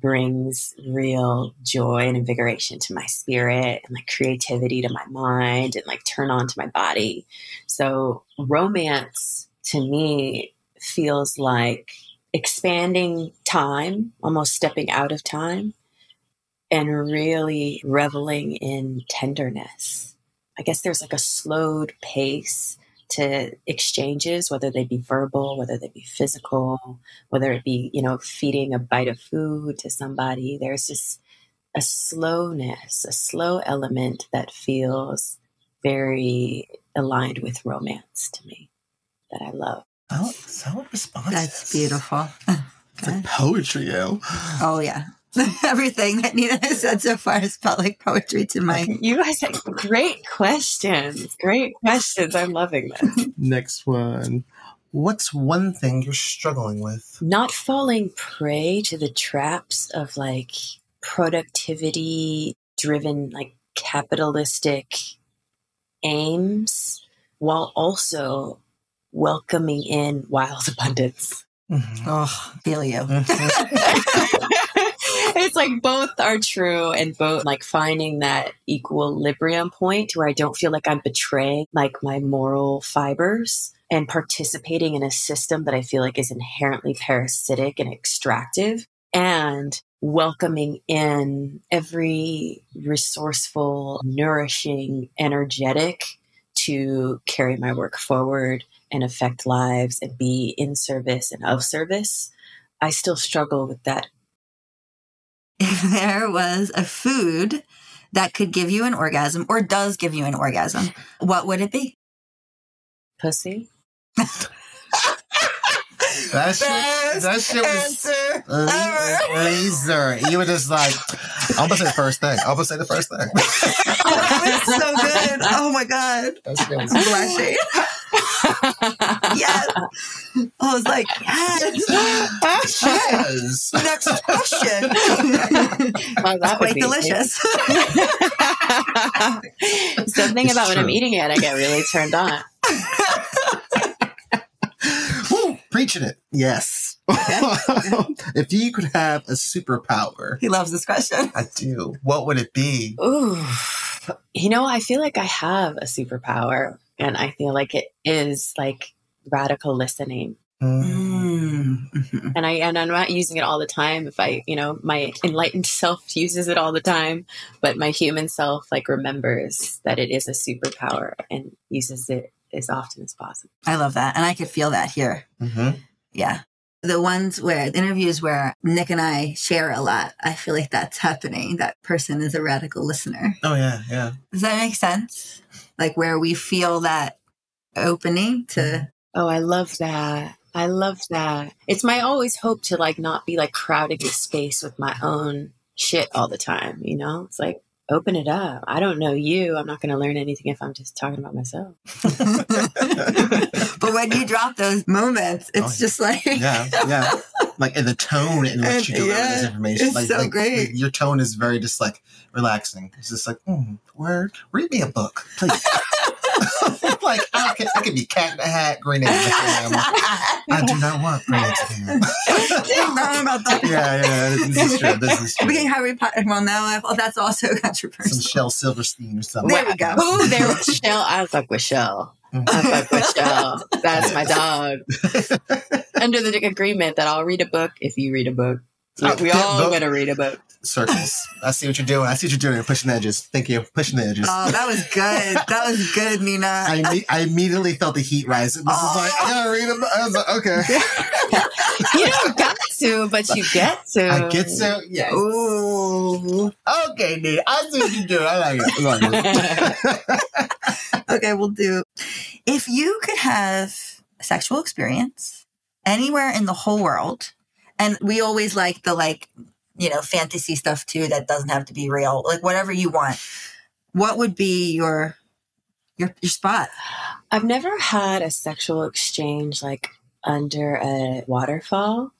brings real joy and invigoration to my spirit and like creativity to my mind and like turn on to my body. So romance to me feels like expanding time, almost stepping out of time and really reveling in tenderness. I guess there's like a slowed pace to exchanges, whether they be verbal, whether they be physical, whether it be, you know, feeding a bite of food to somebody. There's just a slowness, a slow element that feels very aligned with romance to me that I love. Oh, solid response. That's beautiful. [laughs] It's like poetry, yo. Oh yeah. [laughs] Everything that Nina has said so far has felt like poetry to my You guys have great questions. Great questions. I'm loving this. [laughs] Next one. What's one thing you're struggling with? Not falling prey to the traps of like productivity driven, like capitalistic aims while also welcoming in wild abundance. Mhm. Oh, feel you. [laughs] [laughs] it's like both are true and both like finding that equilibrium point where I don't feel like I'm betraying like my moral fibers and participating in a system that I feel like is inherently parasitic and extractive and welcoming in every resourceful, nourishing, energetic to carry my work forward and affect lives and be in service and of service. I still struggle with that If [laughs] there was a food that could give you an orgasm or does give you an orgasm, what would it be? pussy. [laughs] That shit, that shit was la- laser. You were just like, I'm gonna say the first thing. I'm gonna say the first thing. [laughs] Oh, it's so good. Oh my god. That shit was I'm blushing. Yes. I was like, yes. yes. Next question. Wow, that Quite delicious. [laughs] Something It's about when I'm eating it, I get really turned on. [laughs] Woo, preaching it. Yes. [laughs] if you could have a superpower, he loves this question. I do. What would it be? Ooh, you know, I feel like I have a superpower, and I feel like it is like radical listening. Mm. Mm. And I and I'm not using it all the time. If I, you know, my enlightened self uses it all the time, but my human self like remembers that it is a superpower and uses it as often as possible. I love that. And I could feel that here. hmm Yeah. The ones where the interviews where Nick and I share a lot, I feel like that's happening. That person is a radical listener. Oh yeah, yeah. Does that make sense? Like where we feel that opening to mm-hmm. Oh, I love that. I love that. It's my always hope to like not be like crowding the space with my own shit all the time, you know? It's like open it up. I don't know you. I'm not going to learn anything if I'm just talking about myself. [laughs] [laughs] but when you drop those moments, it's Oh, just like yeah, yeah. Like in the tone in And- which you deliver yeah, this information, it's like, so like great. your tone is very just like relaxing. It's just like, mm, word, read me a book, please. [laughs] [laughs] like I could, I can be cat in the hat, green eggs and ham. I do not want green eggs and ham. You're wrong about that. yeah, yeah, this is true. This is true. Speaking of Harry Potter, well, no, well, that's also [laughs] controversial. Some controversial. Shel Silverstein or something. There we go. Ooh, there was Shel. I fuck with Shel. I fuck with mm-hmm. Shel. That's my dog. Under the agreement that I'll read a book if you read a book. Oh, we, we all Book. gonna read a book. Circles. I see what you're doing. I see what you're doing. You're pushing the edges. Thank you. Pushing the edges. Oh, that was good. That was good, Nina. [laughs] I, imme- I immediately felt the heat rise. This is like, oh. I gotta read them. I was like, okay. [laughs] You don't got to, but you get to. I get to. yes. Ooh. Okay, dude. I see what you're doing. I like it. I like it. [laughs] Okay, we'll do. If you could have a sexual experience anywhere in the whole world, and we always like the like, you know, fantasy stuff too that doesn't have to be real, like whatever you want. What would be your your your spot? I've never had a sexual exchange like under a waterfall,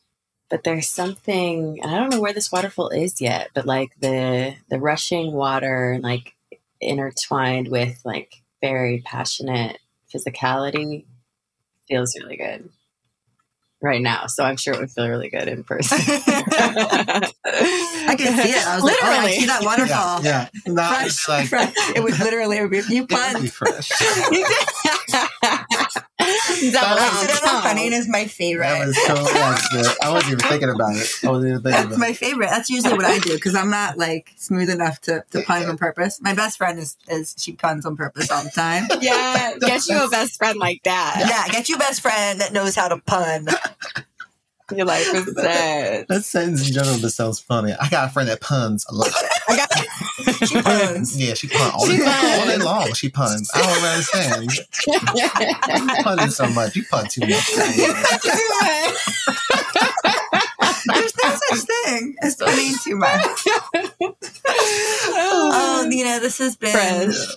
but there's something I don't know where this waterfall is yet, but like the the rushing water like intertwined with like very passionate physicality feels really good right now. So I'm sure it would feel really good in person. [laughs] I can see it. I was like, oh, I see that waterfall. Yeah. yeah. Not Fresh, like, fresh. It would literally [laughs] it would be a few it would be puns. fresh. [laughs] Double Accidental count. punning is my favorite. That was totally accident. I wasn't even thinking about it. I wasn't even thinking That's about my favorite. That's usually what I do because I'm not like smooth enough to, to pun on purpose. My best friend is, is she puns on purpose all the time. Yeah, get you a best friend like that. Yeah, get you a best friend that knows how to pun. Your life is [laughs] set. it. That sentence in general just sounds funny. I got a friend that puns a lot. I got [laughs] She puns. Yeah, she puns all, She day, puns. all day long. She puns. I don't understand. You [laughs] punning so much. You pun too much. Such thing as punning too much. [laughs] Oh, you know, this has been Fresh.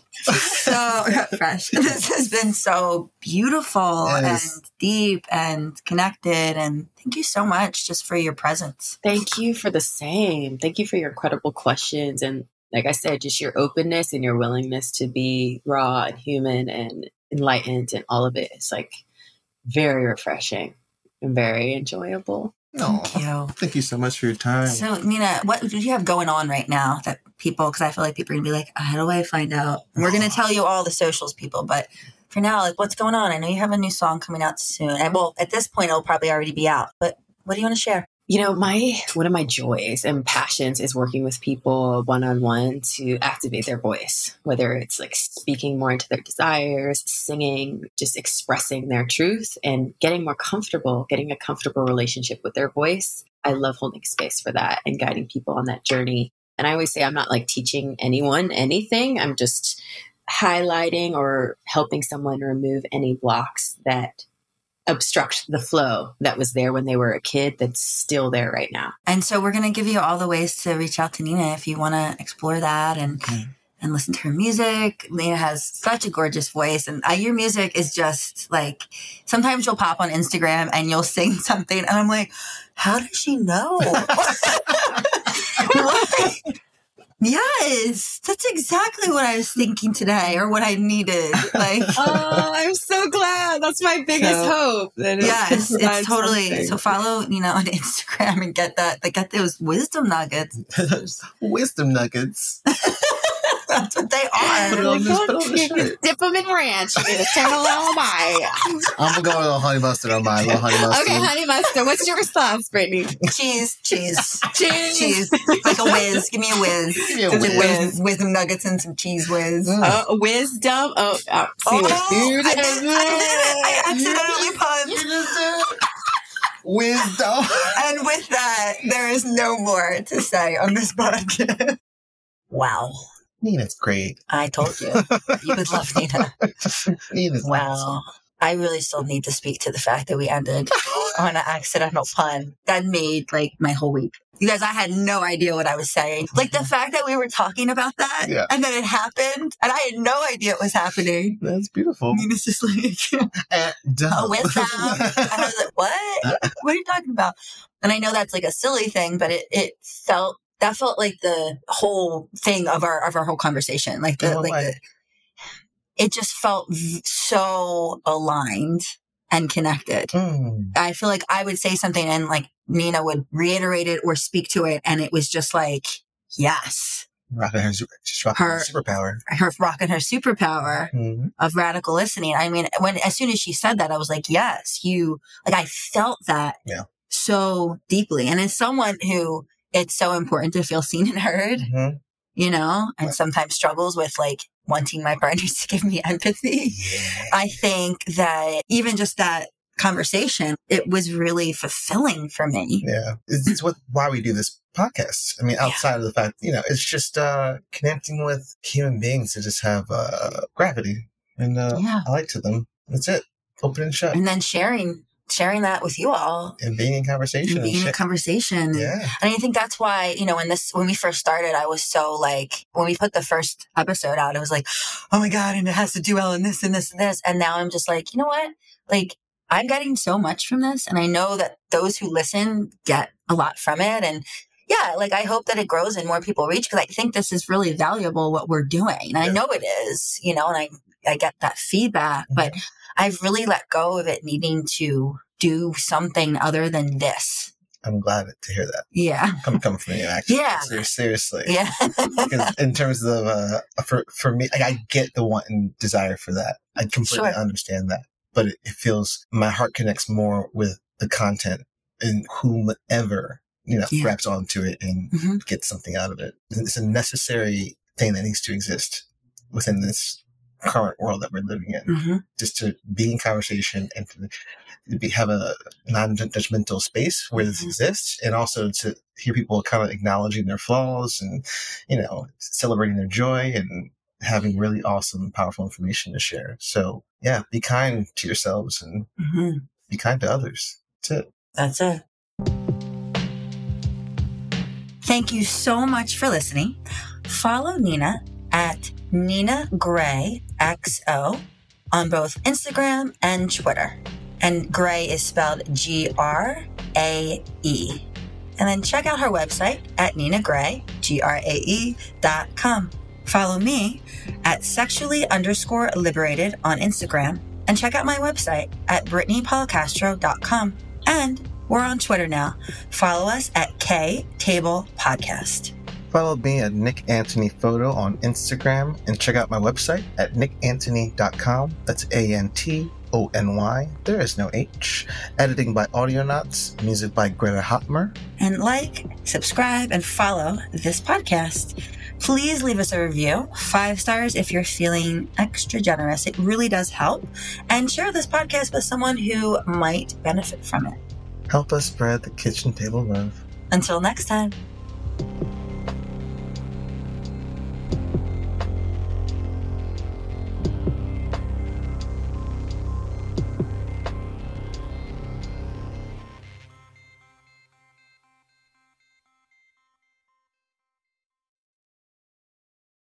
so fresh. [laughs] This has been so beautiful Yes. and deep and connected. And thank you so much just for your presence. Thank you for the same. Thank you for your incredible questions. And like I said, just your openness and your willingness to be raw and human and enlightened and all of it. It's like very refreshing and very enjoyable. No, Thank you. thank you so much for your time. So, Nina, what do you have going on right now that people, because I feel like people are going to be like, how do I find out? We're going [sighs] to tell you all the socials, people, but for now, like, what's going on? I know you have a new song coming out soon. And well, at this point, it'll probably already be out, but what do you want to share? You know, my one of my joys and passions is working with people one on one to activate their voice, whether it's like speaking more into their desires, singing, just expressing their truth and getting more comfortable, getting a comfortable relationship with their voice. I love holding space for that and guiding people on that journey. And I always say I'm not like teaching anyone anything. I'm just highlighting or helping someone remove any blocks that obstruct the flow that was there when they were a kid that's still there right now. And so we're going to give you all the ways to reach out to Nina if you want to explore that and Mm. and listen to her music. Nina has such a gorgeous voice, and uh, your music is just like sometimes you'll pop on Instagram and you'll sing [laughs] something, and I'm like, how does she know? [laughs] Yes, that's exactly what I was thinking today, or what I needed. Like, [laughs] oh, I'm so glad. That's my biggest So, hope. That it yes, it's [laughs] totally. something. So follow, you know, on [laughs] Instagram and get that. Like, get those wisdom nuggets. Wisdom nuggets. That's what they Put it are. on this- put it on the You can shirt. dip them in ranch. You can turn a little by. I'm gonna go with a little honey mustard on mine. A little honey mustard. Okay, honey mustard. What's your response, Brittany? Cheese, cheese, Cheese. cheese. Like a whiz. Give me a whiz. Give me a With whiz. wisdom, wisdom nuggets and some cheese whiz. Mm. Uh, wisdom. Oh, oh see what Oh, you I, did did, I, did it. I accidentally You punned. just did it. Wisdom. And with that, there is no more to say on this podcast. Wow. Nina's great. I told you. You would love Nina. [laughs] Nina's Wow. I really still need to speak to the fact that we ended [laughs] on an accidental pun. That made like my whole week. You guys, I had no idea what I was saying. Like the fact that we were talking about that Yeah. and then it happened and I had no idea it was happening. That's beautiful. Nina's just like, [laughs] And dumb. oh, with them. And I was like, what? What are you talking about? And I know that's like a silly thing, but it, it felt, that felt like the whole thing of our, of our whole conversation. Like the, Oh, like the, it just felt v- so aligned and connected. Mm. I feel like I would say something and like Nina would reiterate it or speak to it. And it was just like, yes, Rocking her, super- she's rocking her Her- superpower. her rocking her superpower Mhm. of radical listening. I mean, when as soon as she said that, I was like, yes, you like I felt that Yeah. so deeply. And as someone who it's so important to feel seen and heard, Mhm. you know, and sometimes struggles with like wanting my partners [laughs] to give me empathy. Yeah. I think that even just that conversation, it was really fulfilling for me. Yeah. It's, what why we do this podcast. I mean, Yeah. outside of the fact, you know, it's just uh connecting with human beings that just have uh gravity and uh Yeah. I like to them. That's it. Open and shut. And then sharing sharing that with you all And being in conversation and and being in conversation. Yeah. And I think that's why, you know, when this, when we first started, I was so like, when we put the first episode out, it was like, oh my God, and it has to do well and this and this and this. And now I'm just like, you know what? Like, I'm getting so much from this. And I know that those who listen get a lot from it. And yeah, like I hope that it grows and more people reach because I think this is really valuable what we're doing. And I know it is, you know, and I, I get that feedback, mm-hmm. but I've really let go of it needing to do something other than this. I'm glad to hear that. Yeah. Come come from you, actually. Yeah. Seriously. Yeah. because [laughs] in terms of uh for for me like, I get the want and desire for that. I completely Sure. understand that. but it, it feels my heart connects more with the content and whomever, you know, Yeah. grabs onto it and Mhm. gets something out of it. It's a necessary thing that needs to exist within this current world that we're living in hmm just to be in conversation and to be, have a non-judgmental space where this Mhm. exists and also to hear people kind of acknowledging their flaws and you know celebrating their joy and having really awesome powerful information to share so yeah be kind to yourselves and hmm be kind to others that's it That's it. Thank you so much for listening. Follow Nina at Nina Grae XO on both Instagram and Twitter. And Grae is spelled G R A E. And then check out her website at Nina Grae, G R A E dot com. Follow me at sexually underscore liberated on Instagram and check out my website at BrittanyPolicastro.com. And we're on Twitter now. Follow us at K Table Podcast. Follow me at nick antony photo on instagram and check out my website at nickantony.com that's a-n-t-o-n-y there is no h editing by audionauts music by greta hotmer And like, subscribe, and follow this podcast. Please leave us a review, five stars if you're feeling extra generous. It really does help. And share this podcast with someone who might benefit from it. help us spread the kitchen table love Until next time.